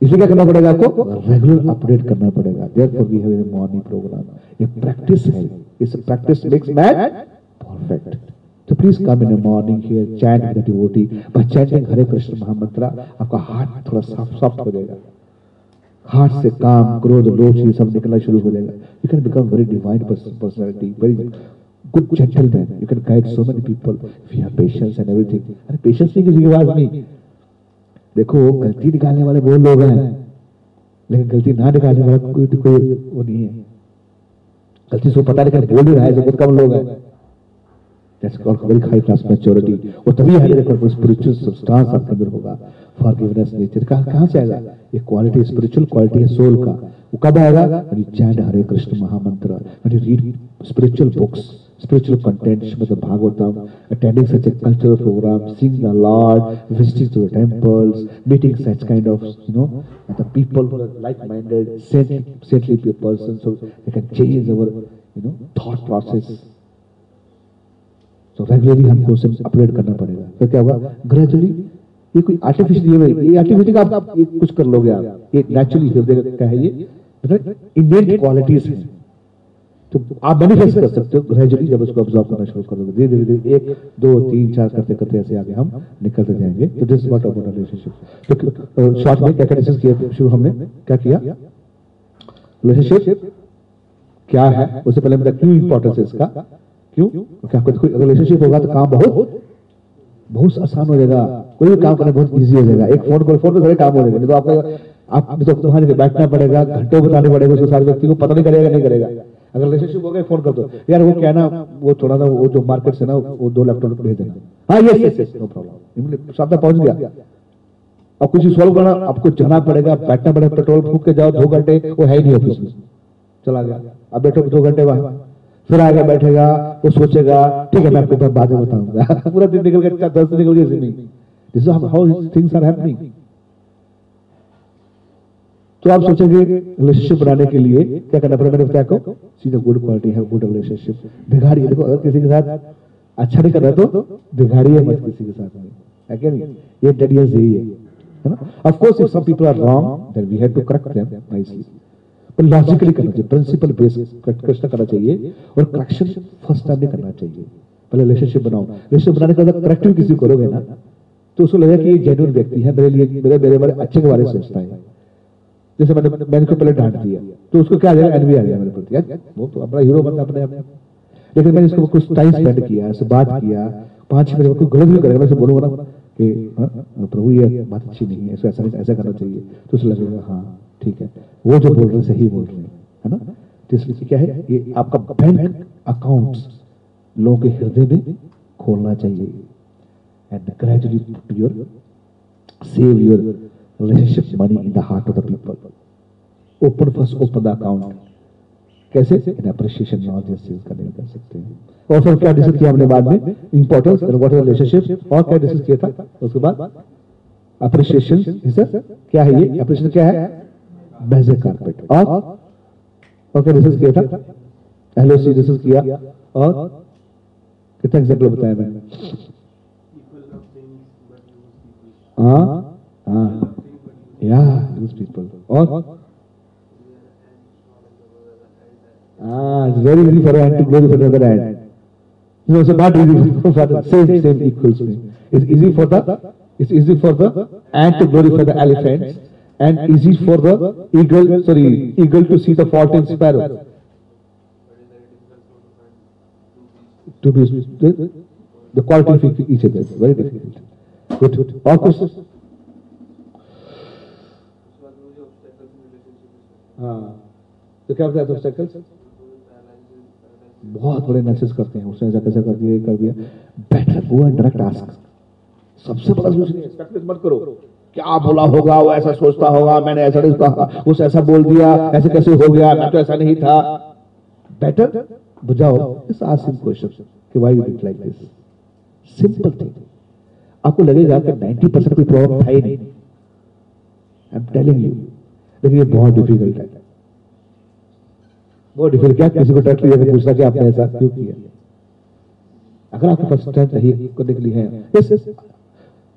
इसलिए क्या करना पड़ेगा आपको? रेगुलर अपडेट करना पड़ेगा। Therefore we have a morning program ये प्रैक्टिस है। इस प्रैक्टिस मेक्स मैन परफेक्ट तो please come in morning here chant with devotee by chanting Hare Krishna महामंत्र आपका हार्ट थोड़ा सॉफ्ट सॉफ्ट हो जाएगा। हार्ट से काम, क्रोध, लोभ, ये सब निकलना शुरू हो जाएगा। You can become very divine personality very good gentleman you can guide so many people if have patience and everything अरे पेशेंस नहीं किसी के पास नहीं देखो, गलती निकालने वाले वो लोग हैं। लेकिन गलती ना निकालने वाला कोई कोई वो नहीं है। गलती से पता नहीं बोल रहा है, जो बहुत कम लोग हैं। That's called very high class maturity. वो तभी जब कोई spiritual substance आपके अंदर होगा forgiveness nature कहाँ कहाँ से आएगा ये क्वालिटी spiritual क्वालिटी है soul का वो कब आएगा when you chant हरे कृष्ण महामंत्र when you read spiritual books spiritual content Srimad Bhagavatam attending such a cultural program seeing the Lord visiting to the temples meeting such kind of you know the people who are like-minded saintly, saintly persons so they can change our you know thought process तो regularly हमको उसे update करना पड़ेगा। तो क्या होगा gradually ये कोई आर्टिफिशियल ये आर्टिफिशियल आप, आप कुछ कर लोगे आप। ये नेचुरली हृदय का है ये। इनेट क्वालिटीज है। तो आप मैनिफेस्ट कर सकते हो ग्रेजुअली जब उसको ऑब्ज़र्व करना शुरू करोगे धीरे धीरे धीरे एक दो तीन चार करते करते ऐसे आगे हम निकलते जाएँगे। तो दिस व्हाट अबाउट रिलेशनशिप तो शॉर्ट में क्या डिस्कस किया शुरू हमने क्या किया? रिलेशनशिप क्या है? उससे पहले मेरा क्यों इंपॉर्टेंस है इसका। क्यों? क्योंकि आपका कोई रिलेशनशिप होगा तो काम बहुत बहुत आसान हो जाएगा। कोई भी काम करना बहुत इजी हो जाएगा। एक फ़ोन कॉल फ़ोन पे सारे काम हो जाएगा। तो आपका आप तो तुम्हारे बैठना पड़ेगा, घंटों बताने पड़ेगा, उसको सारे व्यक्ति को पता नहीं करेगा नहीं करेगा। अगर रिलेशनशिप हो गया फ़ोन कर दो। यार, वो क्या ना, वो थोड़ा ना, वो जो मार्केट से ना, वो दो लैपटॉप भेज देना। हाँ yes yes yes no problem साथ में पहुँच गया। अब कुछ सॉल्व करना, आपको जाना पड़ेगा, बैठना पड़ेगा पेट्रोल फूक के जाओ दो घंटे, वो है ही नहीं ऑफ़िस में। चला गया। अब बैठो दो घंटे वहाँ। फिर आगे बैठेगा, वो सोचेगा, ठीक है, मैं आपको बाद में बताऊँगा। पूरा दिन निकल गया दस दिन निकल गया नहीं। This how things are happening तो आप सोचेंगे रिलेशनशिप बनाने के लिए क्या करना पड़ेगा? मैंने बताया को सीधा गुड क्वालिटी है गुड रिलेशनशिप बिगाड़िए देखो, अगर किसी के साथ अच्छा नहीं कर रहा तो बिगाड़िए मत किसी के साथ में। नहीं? ये डेडियंस यही है ना? Of course if some people are wrong then we have to correct them nicely पर लॉजिकली करना चाहिए प्रिंसिपल बेस करेक्शन करना चाहिए और करेक्शन फ़र्स्ट टाइम नहीं करना चाहिए। पहले रिलेशनशिप बनाओ। रिलेशनशिप बनाने के बाद करेक्टिव किसी को करोगे ना तो उसको लगेगा कि ये जेन्युइन व्यक्ति है मेरे लिए मेरे मेरे बारे अच्छे के बारे में सोचता है। जैसे मैंने मैंने उसको पहले डांट दिया तो उसको क्या आ जाएगा? एनवी आ जाएगा मेरे प्रति। वो तो अपना हीरो बनता अपने आप। लेकिन मैंने इसको कुछ टाइम स्पेंड किया उससे बात किया पाँच मिनट कोई गलत भी करेगा मैं बोलूँगा कि हाँ, प्रभु ये बात अच्छी नहीं है ऐसा ऐसा करना चाहिए। तो उसे लगेगा हाँ ठीक है। वो जो बोल रहे सही बोल रहे हैं ना? तो इसलिए क्या है? ये आपका बैंक अकाउंट लोगों के हृदय में खोलना चाहिए। And gradually put your save your relationship money in the heart of the people. Open first, open the account. कैसे? इन अप्रिशिएशन नॉलेज चीज़ करने में कर सकते हैं। और फिर क्या डिस्कस किया हमने बाद में? Importance and what is relationship और क्या डिस्कस किया था? उसके बाद अप्रिशिएशन क्या है ये? अप्रिशिएशन क्या है? बैजे कारपेट और? ओके रिसर्च किया था। एलओसी रिसर्च किया। और? कितना एग्जांपल बताया मैंने? हाँ? हाँ। या यूज़ पीपल और? हाँ it's very for and to for other and no so not easy for same same equals में it's easy for the it's easy for the and to for the elephants and easy for the eagle sorry eagle to see the fault in sparrow. To be the, the quality of each other. Very difficult. Good. All questions? उसके बाद वो जो obstacles in relationship हाँ तो क्या बताया obstacles paralysis, paralysis. बहुत बड़े मैसेज करते हैं उसने ऐसा कैसा कर दिया ये कर दिया better go and direct ask सबसे बड़ा सोचने एक्सपेक्ट मत करो क्या बोला होगा, वो ऐसा सोचता होगा, मैंने ऐसा नहीं कहा उस ऐसा बोल दिया, ऐसे कैसे हो गया, मैं तो ऐसा नहीं था। बेटर बुझाओ, इस आस्क हिम क्वेश्चन कि why you did like this simple thing आपको लगेगा कि 90% परसेंट कोई प्रॉब्लम था ही नहीं। आई एम टेलिंग यू लेकिन ये बहुत डिफ़िकल्ट है। बहुत डिफ़िकल्ट क्या किसी को डायरेक्टली जाकर पूछना कि आपने ऐसा क्यों किया? अगर आपके पास टाइम चाहिए करने के लिए है।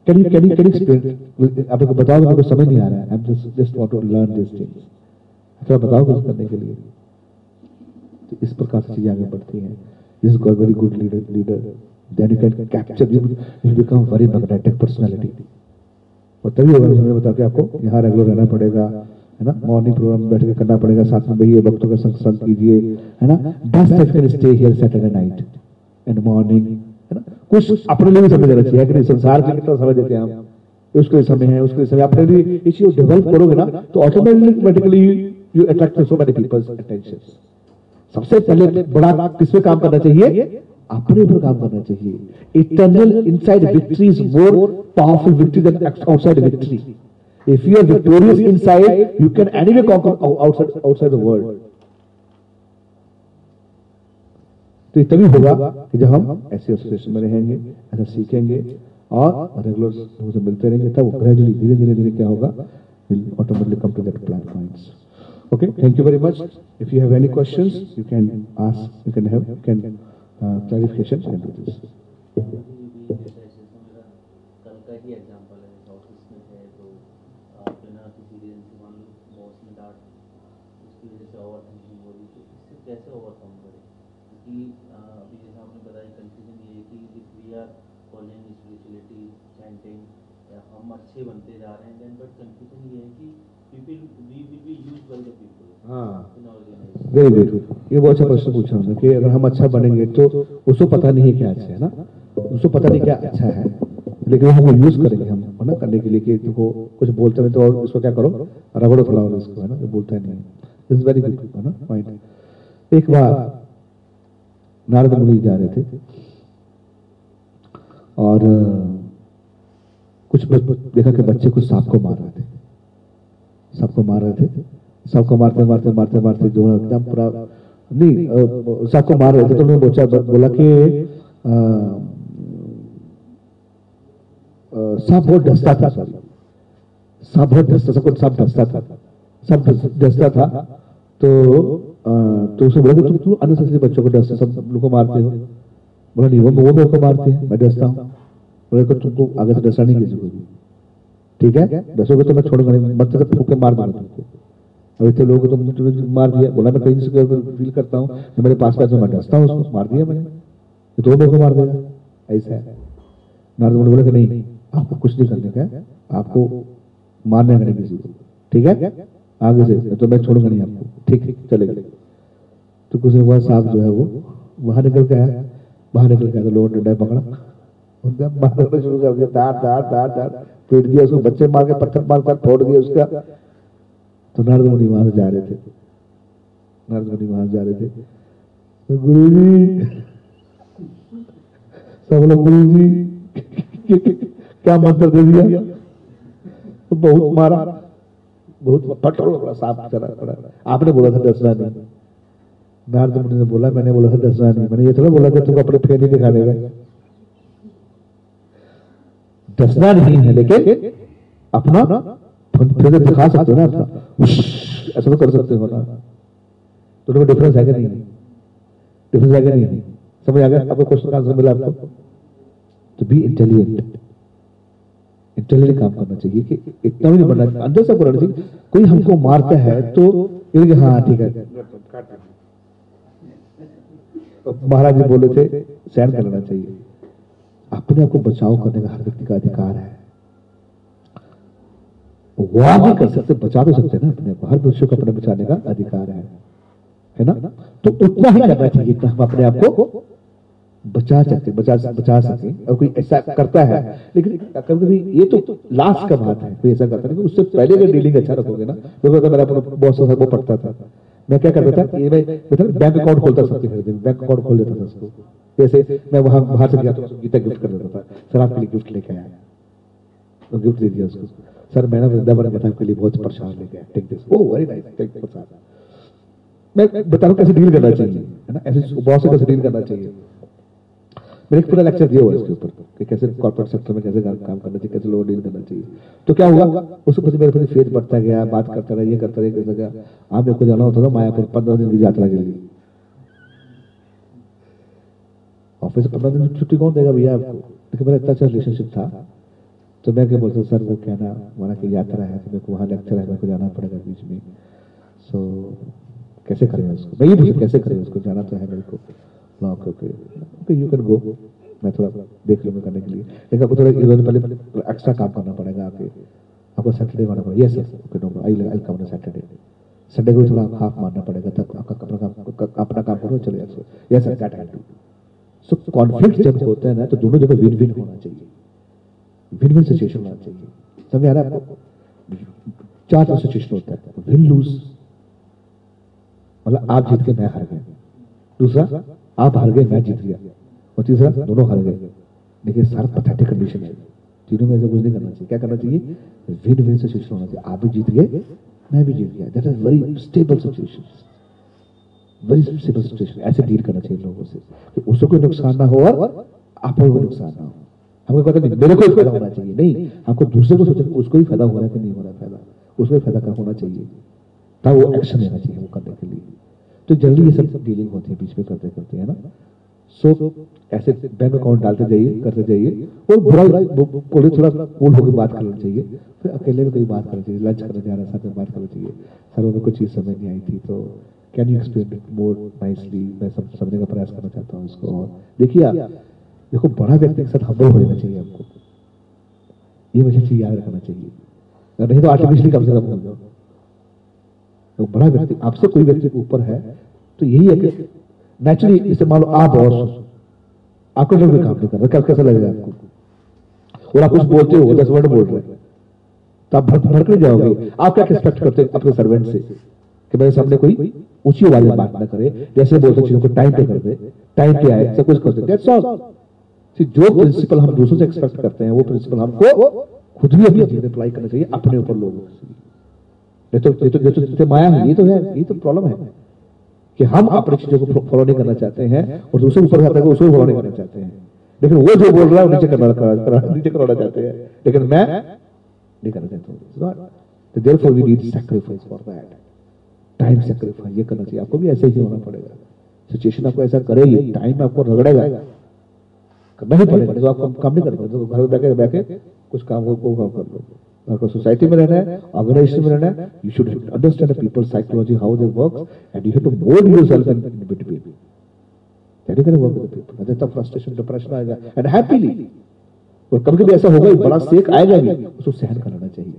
Can you can you can explain आप को बताओ मेरे को समझ नहीं आ रहा है। I am just just want to learn this things थोड़ा बताओ कुछ करने के लिए? तो इस प्रकार से चीज़ें आगे बढ़ती हैं। This is very good leader leader then you can capture you you become very magnetic personality और तभी होगा जैसे मैंने बताया कि आपको यहाँ रेगुलर रहना पड़ेगा, है ना? मॉर्निंग प्रोग्राम बैठ के करना पड़ेगा। साथ में वही वक्तों का संग कीजिए, है ना? दस तक stay here Saturday night and morning है ना? कुछ अपने लिए भी समय देना चाहिए। कि संसार के कितना समय देते हैं हम। उसके समय है, उसके लिए समय। अपने लिए इस चीज़ डेवलप करोगे ना तो automatically you attract so many people's attention सबसे पहले बड़ा किस पे काम करना चाहिए? अपने ऊपर काम करना चाहिए। Internal inside victory is more powerful victory than outside victory if you are victorious inside you can anyway conquer outside outside the world तो ये तभी होगा कि जब हम ऐसे एसोसिएशन में रहेंगे ऐसा सीखेंगे और रेगुलर लोगों से मिलते रहेंगे तब ग्रेजुअली धीरे धीरे धीरे क्या होगा will automatically come to that plan points Okay, thank you very much. If you have any questions, you can ask, you can have, you can uh, clarification, you can do this. अभी भी जैसे जैसे मेरा कल का ही example है जैसे office में थे तो आप बिना किसी रीजन से मान लो बॉस ने डांट उसकी वजह से ओवर थिंकिंग हो रही तो इससे कैसे ओवरकम करें क्योंकि अ, अभी जैसे आपने बताया कंफ्यूजन ये है कि if we are following spirituality chanting हम अच्छे बनते जा रहे हैं देन बट कंफ्यूजन ये है कि people we will be used by the people हाँ। वेरी गुड ये बहुत अच्छा प्रश्न पूछा हमने कि अगर हम अच्छा बनेंगे तो उसको पता नहीं है क्या अच्छा है ना? उसको पता नहीं क्या अच्छा है लेकिन हम यूज़ करेंगे हम है ना करने के लिए कि देखो कुछ बोलते हैं तो और इसको क्या करो? रगड़ो थोड़ा और इसको है ना बोलता है नहीं। इज़ वेरी गुड है ना पॉइंट एक बार नारद मुनि जा रहे थे और कुछ देखा कि बच्चे कुछ सांप को मार रहे थे। सांप सबको मार रहे थे? सांप सबको मारते मारते मारते मारते जो एकदम पूरा नहीं अ, सबको मार रहे थे तो उन्होंने बोचा बोला कि सांप बहुत डसता था। सांप बहुत डसता सबको सांप डसता था। डस- डसता था। तो तो उसे बोला कि तुम क्यों अननेसेसरी बच्चों को डसते सब लोग को मारते हो। बोला नहीं वो वो मेरे को मारते हैं मैं डसता हूँ। बोले कि तुमको आगे से डसना नहीं किसी को ठीक है? दसोगे तो मैं छोड़ूँगा नहीं। मत तक फूके मार दूँगा तुमको अब इतने लोगों को तुम तुमने मार दिया। बोला मैं कहीं से फील करता हूँ कि मेरे पास का जो मैं डसता हूँ उसको? मार दिया मैंने। तो मेरे को मार देगा। ऐसा है। नारद बोले कि नहीं, आपको कुछ नहीं करने का है। आपको मारने का नहीं किसी को ठीक है? आगे से। तो मैं छोड़ूँगा नहीं आपको। ठीक ठीक चलेगा तो कुछ बाद सांप जो है वो बाहर निकल के आया। बाहर निकल के आया तो लोगों ने डंडा पकड़ा। मारना शुरू कर दिया दार पीट दिया, उसको बच्चे मार के पत्थर मार कर फोड़ दिया उसका। तो नारद मुनि वहाँ से जा रहे थे। नारद मुनि वहाँ जा रहे थे। तो गुरु जी सब लोग गुरु जी क्या मंत्र दे दिया? तो बहुत मारा। बहुत पटोल सांप चला पड़ा। आपने बोला था डसना नहीं। नारद मुनि ने बोला, मैंने बोला था डसना नहीं। मैंने ये थोड़ा बोला कि तुम अपने फेर नहीं दिखा देगा डसना नहीं है, लेकिन अपना दिखा सकते हो ना अपना। ऐसा तो कर सकते हो ना। दोनों में डिफरेंस है क्या नहीं? डिफरेंस है क्या नहीं? समझ आ गया? आपको क्वेश्चन का आंसर मिला आपको? तो बी इंटेलिजेंट इंटेलिजेंट काम करना चाहिए कि इतना भी नहीं बनना अंदर से बोलना चाहिए कोई हमको मारता है तो ये हाँ ठीक है। तो महाराज जी बोले थे सहन कर लेना चाहिए। अपने को बचाव करने का हर व्यक्ति का अधिकार है। वार नहीं कर सकते, बचा तो सकते ना अपने को। हर मनुष्य को अपने बचाने का अधिकार है। है ना? तो उतना ही करना चाहिए जितना हम अपने आप को बचा सकते, बचा बचा सके। और कोई ऐसा करता है, लेकिन कभी कभी ये तो लास्ट का बात है, कोई ऐसा करता है उससे पहले अगर डीलिंग अच्छा रखोगे ना तो अगर मेरा बॉस था वो पढ़ता था, मैं क्या करता था ये मैं मतलब बैंक अकाउंट खोलता सबसे हर दिन बैंक अकाउंट खोल देता था उसको। जैसे मैं वहाँ बाहर से गया तो गीता गिफ्ट कर देता था। सर, आपके लिए गिफ्ट लेके आया। तो गिफ्ट दे दिया उसको। सर मैंने वृंदावन में आपके लिए बहुत प्रसाद लेके आया। Take this oh very nice take prasad. मैं बता रहा कैसे डील करना चाहिए? है ना? ऐसे बॉस से कैसे डील करना चाहिए? मैंने पूरा लेक्चर दिया हुआ इसके ऊपर, कि कैसे कॉर्पोरेट सेक्टर में कैसे काम करना चाहिए, कैसे लोग डील करना चाहिए। तो क्या हुआ? उसके प्रति मेरे फ़ेज़ बढ़ता गया, बात करता रहा, ये करता रहा कैसे गया आप मेरे को जाना होता था मायापुर, पंद्रह दिन की यात्रा के लिए। ऑफ़िस पंद्रह की छुट्टी कौन देगा भैया आपको? लेकिन मेरा इतना अच्छा रिलेशनशिप था। तो मैं क्या बोलता सर, वो कहना वहाँ की यात्रा है तो मेरे को वहाँ लेक्चर है, मेरे को जाना पड़ेगा बीच में। सो कैसे करें उसको? मैं ये पूछा, कैसे करें उसको? जाना तो है मेरे को। Okay okay okay you can go मैं थोड़ा देख लूँगा करने के लिए। लेकिन आपको थोड़ा इधर पहले एक्स्ट्रा काम करना पड़ेगा आपके आपको सैटरडे आना पड़ेगा। Yes sir okay no I I come Saturday Sunday को थोड़ा हाफ़ मारना पड़ेगा, तब आपका अपना काम अपना काम करो, चले जाओ yes sir that I do so conflict जब होता है ना तो दोनों जगह विन विन होना चाहिए। विन विन सिचुएशन होना चाहिए। समझ आ रहा है आपको? चार तरह सिचुएशन होता है। विन लूज मतलब आप जीत के मैं हार गया। दूसरा, आप हार गए, मैं जीत गया। और तीसरा, दोनों हार गए। देखिए, सारा पथेटिक कंडीशन है। तीनों में ऐसा कुछ नहीं करना चाहिए। क्या करना चाहिए? विन विन सिचुएशन होना चाहिए। आप भी जीत गए, मैं भी जीत गया। That is very stable situation very stable situation ऐसे डील करना चाहिए लोगों से कि उसको कोई नुकसान ना हो और आपको कोई नुकसान ना हो। हमको पता नहीं, मेरे को ही फ़ायदा होना चाहिए। नहीं, हमको दूसरे को सोचना उसको ही फ़ायदा हो रहा है कि नहीं हो रहा है फ़ायदा। उसको ही फ़ायदा होना चाहिए? तब वो एक्शन लेना चाहिए वो करने के लिए। तो जल्दी ये सब डीलिंग होती है बीच में करते करते, है ना? सो ऐसे बैंक अकाउंट डालते जाइए, करते जाइए। और बुरा बोले थोड़ा कूल होकर बात करना चाहिए। फिर अकेले में कोई बात करनी चाहिए। लंच करने जा रहा है, साथ में बात करनी चाहिए। सर उन्हें कुछ चीज़ समझ नहीं आई थी तो can you explain more nicely मैं सब, समझने का प्रयास करना चाहता हूँ इसको और देखिए आप देखो बड़ा व्यक्ति के साथ हम्बल हो जाना चाहिए आपको ये मुझे चीज़ याद रखना चाहिए। नहीं तो आर्टिफिशियली कम से कम बोल दो। तो बड़ा व्यक्ति, आपसे कोई व्यक्ति ऊपर है तो यही है कि नेचुरली इसे मान लो आप बॉस आपको जो भी काम नहीं कर रहा कैसा लगेगा आपको? और आप कुछ बोलते हो दस वर्ड बोल रहे हैं। तो आप भड़क भड़क नहीं जाओगे। आप क्या एक्सपेक्ट करते हैं अपने सर्वेंट से? कि मेरे सामने कोई ऊँची आवाज़ में बात ना करे जैसे बोलते चीज़ों को टाइम पे कर दे टाइम पे आए सब कुछ कर दे। दैट्स ऑल जो प्रिंसिपल हम दूसरों से एक्सपेक्ट करते हैं वो प्रिंसिपल हमको खुद भी अपने जीवन में अप्लाई करना चाहिए अपने ऊपर लोगों ये तो ये तो ये तो, ये तो माया है ये तो है ये तो प्रॉब्लम है कि हम अपनी चीज़ों को फॉलो नहीं करना चाहते हैं और दूसरे ऊपर जाते हैं उसको फॉलो नहीं करना चाहते हैं। लेकिन वो जो बोल रहा है नीचे करना करा- नीचे कराना चाहते हैं। लेकिन मैं नहीं करना चाहता हूँ। तो therefore we need sacrifice for that time sacrifice ये करना चाहिए। आपको भी ऐसे ही होना पड़ेगा। सिचुएशन आपको ऐसा करेगी टाइम आपको रगड़ेगा। करना ही पड़ेगा तो आप काम- नहीं कर पाओगे। तो घर में बैठे बैठे कुछ काम को को काम कर लो। आपको सोसाइटी में रहना है ऑर्गेनाइजेशन में रहना है you should understand people psychology how they work and you have to mould yourself in between that is work with people other तब फ्रस्ट्रेशन डिप्रेशन आएगा। एंड हैप्पीली और कभी कभी ऐसा होगा बड़ा सेक आएगा भी, उसको सहन कर लेना चाहिए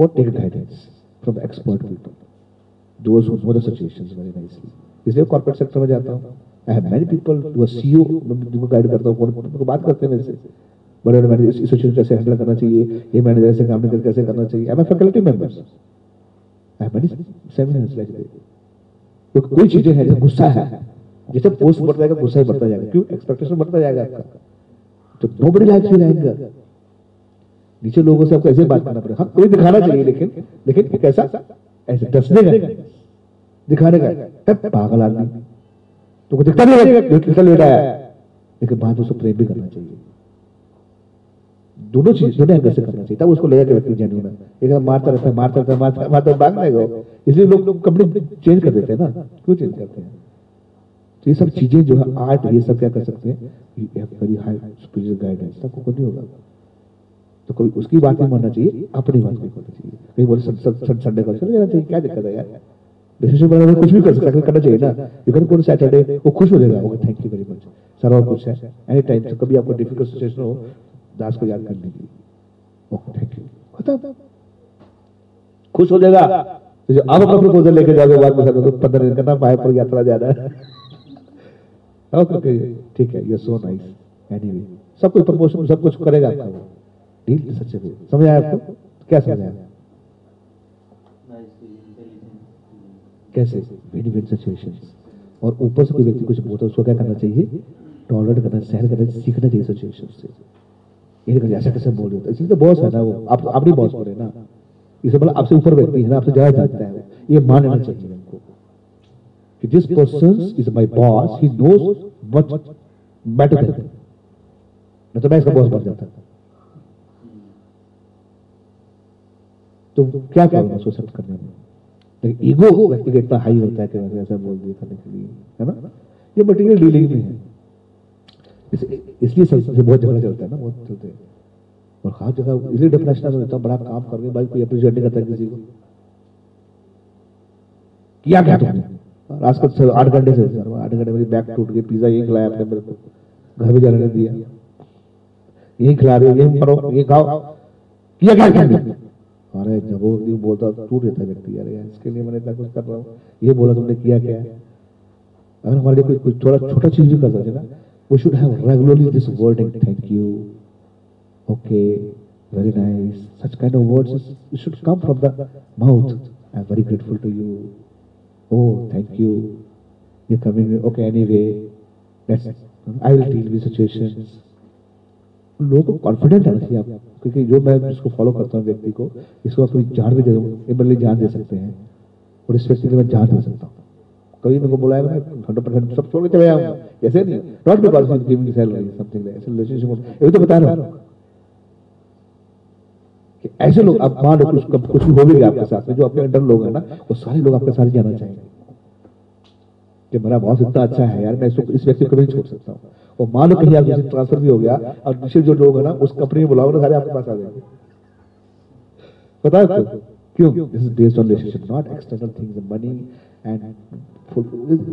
और take guidance from expert people those who know the situations very nicely इसलिए कॉर्पोरेट सेक्टर में जाता हूँ। I have many people to CEO जिनको गाइड करता हूँ कौन उनको बात करते हैं मेरे से। बड़े बड़े मैनेजर इस सिचुएशन कैसे हैंडल करना चाहिए, ये मैनेजर ऐसे काम नहीं कैसे करना चाहिए। I am faculty members I have many seminars like तो कोई चीज़ें हैं जैसे गुस्सा है, जैसे पोस्ट बढ़ता जाएगा, गुस्सा ही बढ़ता जाएगा। क्यों? एक्सपेक्टेशन बढ़ता जाएगा आपका। तो नोबडी लाइक्स यू एंगर नीचे लोगों से आपको ऐसे बात करना पड़ेगा। हाँ कोई दिखाना चाहिए, लेकिन लेकिन कैसा? ऐसे डसने का दिखाने का है पागल आदमी तो दिखता नहीं दिखता लेटा है लेकिन बात उसको प्रेम भी करना चाहिए दोनों चीज़ दोनों एंगल से करना चाहिए तब उसको लगेगा कि व्यक्ति जेन्युइन है एक बार मारता रहता है मारता रहता है मारता मारता भाग नहीं इसलिए लोग कंपनी चेंज कर देते हैं ना क्यों चेंज करते हैं तो ये सब चीज़ें जो है आर्ट ये सब क्या कर सकते हैं वेरी हाई स्पिरिचुअल गाइडेंस तक को नहीं होगा तो कोई उसकी बात नहीं मानना चाहिए, अपनी बात नहीं मानना चाहिए। कहीं बोले संडे को चले जाना चाहिए क्या दिक्कत है यार? रिलेशनशिप बनाने में कुछ भी कर सकता है, करना चाहिए ना। यू कैन गो सैटरडे वो खुश हो जाएगा okay thank you very much sir और कुछ है। एनी टाइम से कभी आपको डिफ़िकल्ट सिचुएशन हो, दास को याद करने की ओके थैंक यू खत्म। खुश हो जाएगा। तो जो आप अपना प्रपोजल लेके जाओगे, बाद में तो पंद्रह दिन करना पाए पर यात्रा जाना है ओके ठीक है यू सो नाइस एनीवे सब कुछ प्रमोशन सब कुछ करेगा आपका डील सच्चे में समझ आया आपको? क्या समझ आया कैसे? विन विन सिचुएशन और ऊपर से कोई व्यक्ति कुछ बोलता है, उसको क्या करना चाहिए? टॉलरेट करना, सहन करना, सीखना चाहिए सिचुएशन से ये ऐसा कैसे बोल इसलिए तो बॉस है ना वो। आप आप नहीं बॉस बोले ना। इसे मतलब आपसे ऊपर व्यक्ति है ना, आपसे ज़्यादा जानता है ये मान लेना चाहिए कि this person is my boss he better then तो मैं इसका बॉस बन जाता। तो क्या करूँगा उसको एक्सेप्ट करने में? लेकिन ईगो व्यक्ति का इतना हाई होता है कि मैंने ऐसा बोल दिया करने के लिए, है ना? ये मटेरियल डीलिंग में है। इसलिए संस्था से बहुत झगड़ा चलता है ना, बहुत चलते हैं। और खास जगह, इसलिए डिप्रेशन होता है बड़ा काम करके भाई कोई अप्रिशिएट नहीं करता किसी को। किया क्या तुमने? और आज कल आठ घंटे से, सर, आठ घंटे मेरी बैग टूट गई पिज्जा यही खिलाया आपने मेरे को। घर भी जाने दिया। यही खिला रहे यही करो ये खाओ। किया क्या अरे जब वो बोलता तो टूट है व्यक्ति यार, इसके लिए मैंने इतना कुछ कर रहा हूँ ये बोला तुमने किया क्या अगर हमारे लिए कोई थोड़ा छोटा चीज़ भी कर सकते ना we should have regularly this wording thank you okay very nice such kind of words is, it should come from the mouth i'm very grateful to you oh thank you you're coming okay anyway that's i will deal with situations लोगों confident आना चाहिए आप क्योंकि जो मैं जिसको follow करता हूँ व्यक्ति को, इसको आप जान भी दे ये मेरे लिए जान दे सकते हैं। और इस व्यक्ति के मैं जान दे सकता हूँ। कभी मेरे को बुलाया मैं हंड्रेड परसेंट सब छोड़ के चले आऊँगा ऐसे नहीं not because he giving salary something ऐसे रिलेशनशिप ये तो बता रहा हूँ। कि ऐसे लोग आप मान लो कुछ कुछ भी हो भी गया आपके साथ में, जो आपके अंडर लोग हैं ना, वो सारे लोग आपके साथ जाना चाहेंगे। कि मेरा बॉस इतना अच्छा है यार, मैं इसको, इस व्यक्ति को नहीं छोड़ सकता हूँ। और मान लो कहीं आप जैसे ट्रांसफ़र भी हो गया और नीचे जो लोग हैं ना, उस कंपनी में बुलाओ ना सारे आपके पास आ जाएँगे। पता है क्यों? This is based on relationship not external things money and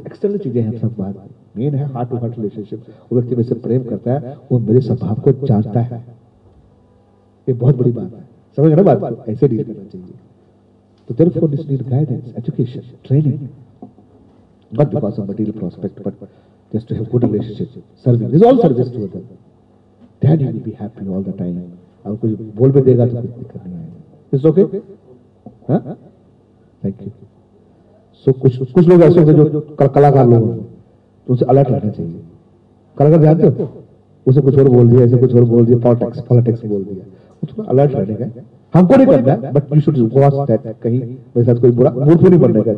external चीज़ें हैं सब बात। मेन है हार्ट टू हार्ट रिलेशनशिप वो व्यक्ति मेरे से प्रेम करता है, वो मेरे स्वभाव को जानता है। ये बहुत बड़ी बात है। समझ ना बात ऐसे डील करना चाहिए। तो therefore this need guidance, education, training not because of material prospect, but just to have good relationship. Serving is all service to others then you will be happy all the time. और कुछ बोल भी देगा तो कुछ दिक्कत नहीं आएगी। It's okay thank you so कुछ कुछ लोग ऐसे होंगे जो कलाकार लोग होंगे तो उसे अलर्ट रहना चाहिए। कलाकार जानते हो? उसे कुछ और बोल दिया, ऐसे कुछ और बोल दिया पॉलिटिक्स पॉलिटिक्स बोल दिया। उसको अलर्ट रहने का हमको नहीं करना है but you should watch that कहीं मेरे साथ कोई बुरा मूड नहीं बनने का।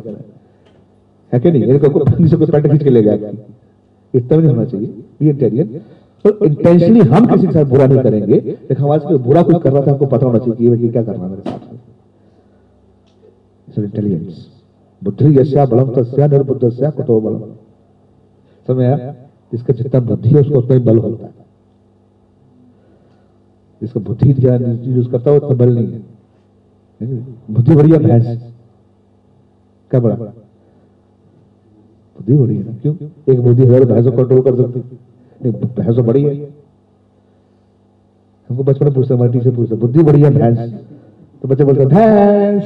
है कि नहीं? इनको कोई से कोई पैंट खींच के ले गया। भी होना चाहिए इंटेलिजेंट तो इंटेंशनली हम किसी के साथ बुरा नहीं करेंगे। लेकिन हमारे से कोई बुरा कुछ कर रहा था, हमको पता होना चाहिए कि ये क्या कर रहा है मेरे साथ। में इंटेलिजेंस बुद्धि यस्या बलम तस्या निर्बुद्धस्या कुतो बलम। समझ आया इसका जितना बुद्धि है, उसको उतना ही बल होता है। जिसका बुद्धि यूज़ करता है, उतना बल नहीं है। बुद्धि बढ़िया भैंस। क्या बड़ा? बुद्धि बड़ी है ना? क्यों? एक बुद्धि हज़ार को कंट्रोल कर सकती भैंस तो बड़ी है। हमको बचपन में पूछते हमारे टीचर पूछते बुद्धि बड़ी है भैंस। तो बच्चे बोलते भैंस!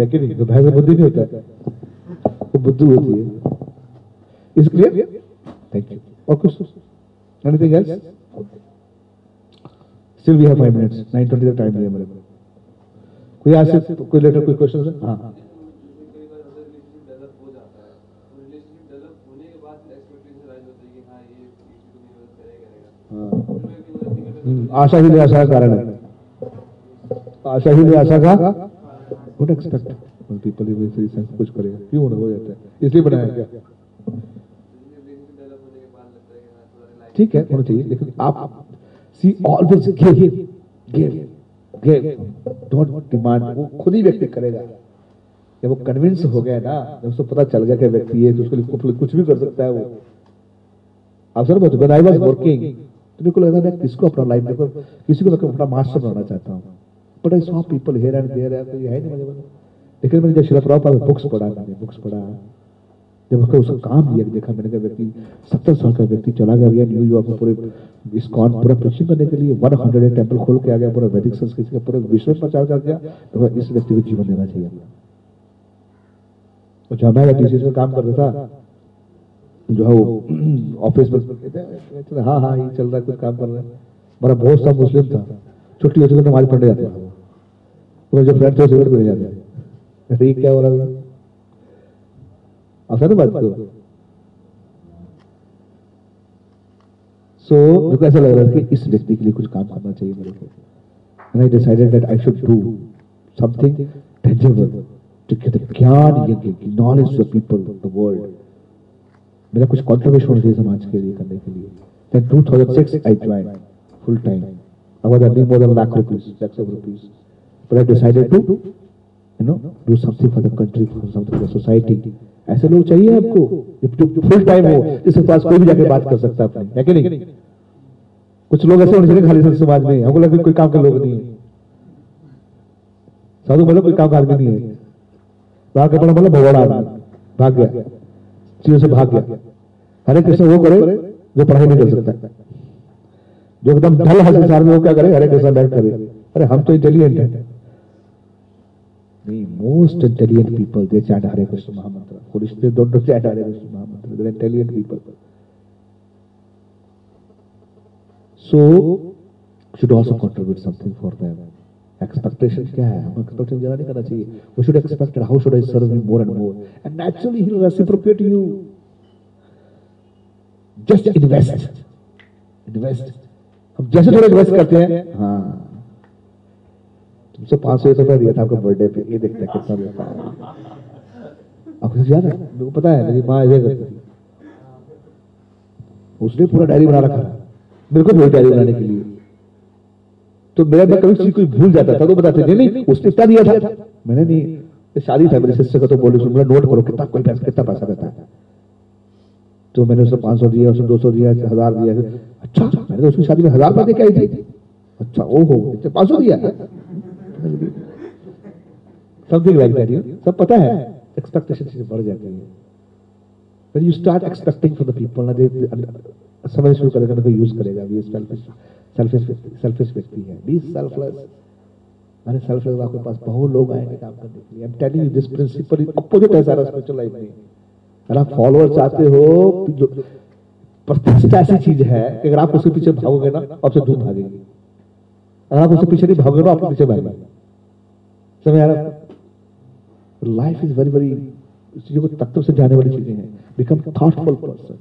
है नहीं? तो भैंस बुद्धि नहीं होता वो बुद्धि होती है। क्लियर थैंक यू और कुछ? Anything else still we have 5 minutes 9:20 तक टाइम है मेरे को कोई आज कोई लेटर कोई क्वेश्चन है हाँ जैसे कई बार अगर रिलेशनशिप डेवलप हो जाता है तो रिलेशनशिप डेवलप होने के बाद एक्सपेक्टेशन राइज होती है कि हाँ ये किसी को नहीं मदद करेगा करेगा उनमें भी मदद नहीं करता हम्म, आशा ही निराशा का कारण है। आशा ही निराशा का वुड एक्सपेक्ट पीपल सेंस कुछ करेगा। क्यों हो जाता है? इसलिए बनाया रिलैक्स ठीक है, होना चाहिए, लेकिन आप see always give give give don't demand वो खुद ही व्यक्ति करेगा। जब वो कन्विंस हो गया ना, जब उसको पता चल गया कि व्यक्ति है तो उसके लिए कुछ- भी कर सकता है वो। आप सर बहुत आई वॉज़ वर्किंग मेरे को लगा मैं किसको अपना लाइफ देखो किसी को मैं अपना मास्टर बनाना चाहता हूँ। But I saw people here and there है कोई है नहीं मुझे बना लेकिन मैंने जब शिला प्रभुपाद बुक्स पढ़ा, मैंने बुक्स पढ़ा, जब उसका उसका काम दिया, देखा, मैंने कहा, व्यक्ति, सत्तर साल का व्यक्ति चला गया भैया न्यूयॉर्क में पूरे इस कॉन पूरा प्रीचिंग करने के लिए वन हंड्रेड टेंपल खोल के आ गया, पूरा वैदिक संस्कृति का पूरे विश्व प्रचार कर गया तो इस व्यक्ति को जीवन देना चाहिए। और जब मैं टीसीएस में काम करता था जो है वो ऑफ़िस में कहते हैं, हाँ हाँ ये चल रहा है कुछ काम कर रहा है। मेरा बहुत सा मुस्लिम था। छुट्टी होती तो नमाज़ पढ़ने जाता था तो जो फ्रेंड थे सिगरेट पीने जाते अरे ये क्या हो रहा है अवसर बात को सो मेरे को ऐसा लग रहा था कि इस व्यक्ति के लिए कुछ काम करना चाहिए मेरे को। And I decided that I should do something tangible to get the ज्ञान यज्ञ knowledge to the people the world मेरा कुछ कॉन्ट्रीब्यूशन होना चाहिए समाज के लिए करने के लिए। Then 2006 I join full time I was earning more than lakh rupees lakh rupees but I decided to you know do something for the country for something for society ऐसे लोग चाहिए आपको, जो फुल टाइम हो इस पास कोई भी जाके बात कर सकता है है कि नहीं? कुछ लोग ऐसे होने चाहिए, खाली समाज में, हमको लगे कोई काम के लोग नहीं है। साधु बोलो कोई काम का आदमी नहीं है। भाग्य बड़ा बोलो मतलब भगवान, भाग्य। चीज़ों से भाग गया। हरे कृष्ण वो करे जो पढ़ाई नहीं कर सकता। जो एकदम ढल है संसार में वो क्या करे? हरे कृष्ण बैठ करे। अरे हम तो इंटेलिजेंट है। नहीं most intelligent people they chant Hare Krishna mahamantra. Foolish they don't chant Hare Krishna mahamantra. They intelligent people So, should also contribute something for them. Expectation क्या है? हम एक्सपेक्टेशन ज़्यादा नहीं करना चाहिए। We should expect how should I serve you more and more and naturally he will reciprocate you just invest invest हम जैसे थोड़ा इन्वेस्ट करते हैं। हाँ। तुमसे पाँच सौ दिया था आपको बर्थडे पे। ये देखते हैं कितना देता है। आपको याद है? मेरे को पता है, मेरी माँ ऐसे करती थी। उसने पूरा डायरी बना रखा। मेरे को भी डायरी बनाने के लिए। तो मेरा मैं कभी किसी कोई भूल जाता था तो बताते नहीं नहीं, उसने इतना दिया था। मैंने नहीं शादी था मेरी सिस्टर का तो बोली, सुन नोट करो कितना कोई पैसा, कितना पैसा देता है? तो मैंने उसको पाँच सौ दिया उसने दो सौ दिया हज़ार दिया अच्छा मैंने तो उसकी शादी में हज़ार रुपए दे आई थी। अच्छा ओहो पाँच सौ दिया? समथिंग लाइक दैट सब पता है एक्सपेक्टेशन चीज़ें बढ़ जाती है। When you start expecting from the people दे समझ शुरू करेगा ना यूज़ करेगा ये सेल्फिश सेल्फिश सेल्फिश व्यक्ति है। बी सेल्फलेस सेल्फलेस आपके पास बहुत लोग आएँगे काम करने के लिए I am telling you this principle is opposite spiritual life में अगर आप फॉलोअर चाहते हो प्रतिष्ठा ऐसी चीज़ है कि अगर आप उसके पीछे भागोगे ना आपसे दूर भागेगी। अगर आप उसके पीछे नहीं भागोगे ना आपके पीछे समझ आ रहा लाइफ इज़ वेरी वेरी चीज़ों को तत्व से जाने वाली चीज़ें हैं। बिकम थॉटफुल पर्सन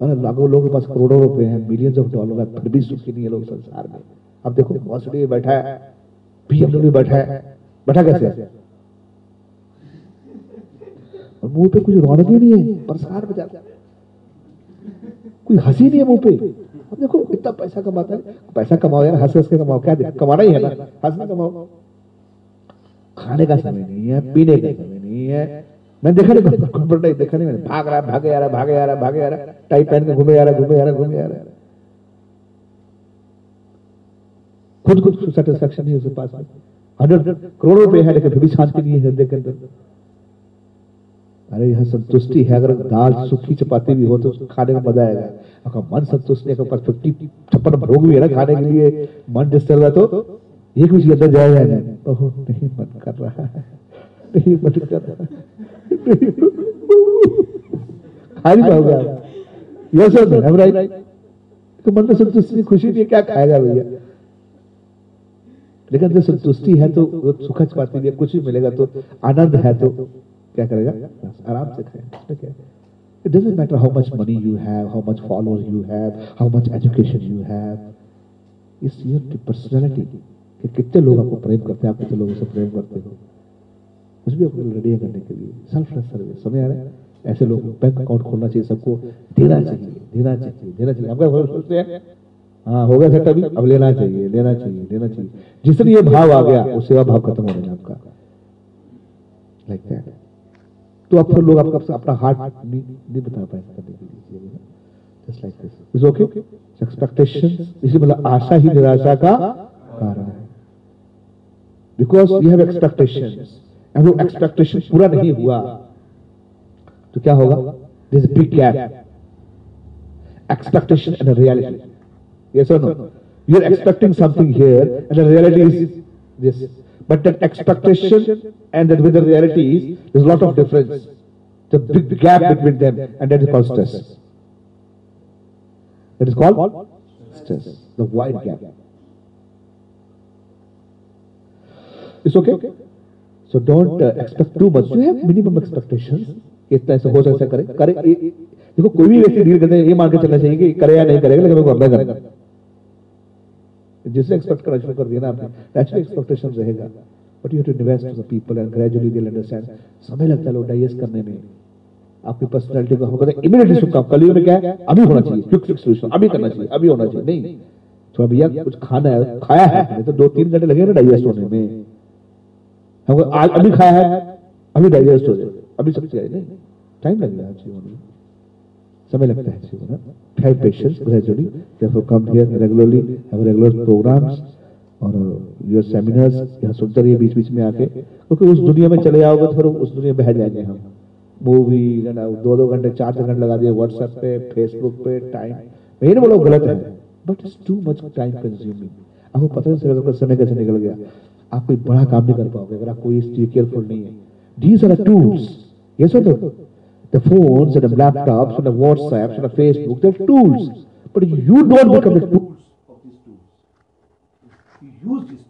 लाखों लोगों के पास करोड़ों रुपए हैं मिलियंस ऑफ़ डॉलर है, फिर भी सुखी नहीं है लोग संसार में। अब देखो मर्सिडीज बैठा है बीएमडब्ल्यू बैठा है। बैठा कैसे? मुँह पे कुछ रौनक ही नहीं है, प्रसार में जाता कोई हँसी नहीं है मुँह पे। अब देखो, इतना पैसा कमाता है। पैसा कमाओ यार, हंस हंस के कमाओ। क्या कमाना ही है ना। हंसना कमाओ। खाने का समय नहीं है, पीने का समय नहीं है। मैंने देखा नहीं नहीं देखा नहीं। मैंने भाग रहा भागे आ रहा भागे आ रहा भागे आ रहा टाई पहन के घूमे आ रहा घूमे आ रहा घूमे आ रहा खुद खुद सेटिस्फेक्शन नहीं उसके पास। हंड्रेड करोड़ों रुपए है, लेकिन फिर भी शांति नहीं है हृदय के अंदर। अरे, यह संतुष्टि है। अगर दाल सूखी चपाती भी हो तो खाने में मज़ा आएगा। अगर मन संतुष्ट नहीं, अगर फिफ्टी छप्पन भोग भी है ना खाने के लिए, मन डिस्टर्ब है तो ये कुछ अंदर जाएगा नहीं मन कर रहा है। नहीं मन कर रहा है। नहीं। खा नहीं पाओगे आप यस सर राइट तो मन में संतुष्टि, खुशी नहीं क्या खाएगा भैया? लेकिन जब संतुष्टि है तो सुखद पाती है, कुछ भी मिलेगा तो आनंद है तो क्या करेगा? आराम से खाएगा it doesn't matter how much money you have how much followers you have how much education you have is your personality कि कितने लोग आपको प्रेम करते हैं, आप कितने लोगों से प्रेम करते हो। कुछ भी आपको रेडी करने के लिए। सेल्फलेस सर्विस समझ आ रहा है ऐसे लोग बैंक अकाउंट खोलना चाहिए सबको। देना चाहिए देना चाहिए देना चाहिए। क्या सोचते हैं? हाँ हो गया सेट अभी। अब लेना चाहिए लेना चाहिए लेना चाहिए। जिस दिन ये भाव आ गया, वो सेवा भाव खत्म हो जाएगा आपका। लाइक दैट तो अब फिर लोग आपका, अपना हार्ट नहीं बता पाए करने के लिए। Just like this is okay expectation इसलिए मतलब आशा ही निराशा का कारण है। Because you have expectation and expectation पूरा नहीं हुआ। तो क्या होगा? This big gap expectation and reality yes और no you are expecting something here and the reality is this but that expectation and that with the reality is is lot of difference the big gap between them and that is called stress that is called stress the wide gap it's okay okay? Don't uh, expect too much. You have minimum expectations. इतना ऐसा हो सकता है करे। करे देखो कोई भी व्यक्ति डील करते हैं ये मान के चलना चाहिए कि करे या नहीं करेगा लेकिन मेरे को है। जिससे एक्सपेक्ट करना शुरू कर दिया ना आपने नेचुरल एक्सपेक्टेशन रहेगा। But you have to invest the people and gradually they understand समय लगता है लोग डाइजेस्ट करने में। आपकी पर्सनालिटी को हम कहते हैं इमीडिएटली सुनता हूँ कलयुग में क्या है? अभी होना चाहिए। क्विक फिक्स सॉल्यूशन अभी करना चाहिए। अभी होना चाहिए। नहीं। तो भैया कुछ खाना है खाया है तो दो तीन घंटे लगेगा डाइजेस्ट होने में। हमको आज अभी खाया है अभी डाइजेस्ट हो जाए अभी सब चाहिए नहीं टाइम लगेगा जीवन में। समय लगता है जीवन में। Have patience gradually therefore come here regularly have regular programs और योर सेमिनार्स यहाँ सुनते रहिए बीच बीच में आके क्योंकि उस दुनिया में चले जाओगे तो फिर उस दुनिया में बह जाएँगे हम। मूवी दो दो घंटे चार चार घंटे लगा दिए व्हाट्सएप पे फेसबुक पे टाइम मैं ये नहीं बोला गलत है but it's too much time consuming आपको पता नहीं चलेगा समय कैसे निकल गया? आप कोई बड़ा काम नहीं कर पाओगे, अगर आप कोई स्टील केयरफुल नहीं है। दीज आर टूल्स ये so the phone the laptop the WhatsApp the Facebook the tools but you don't become the tools of this tools you use this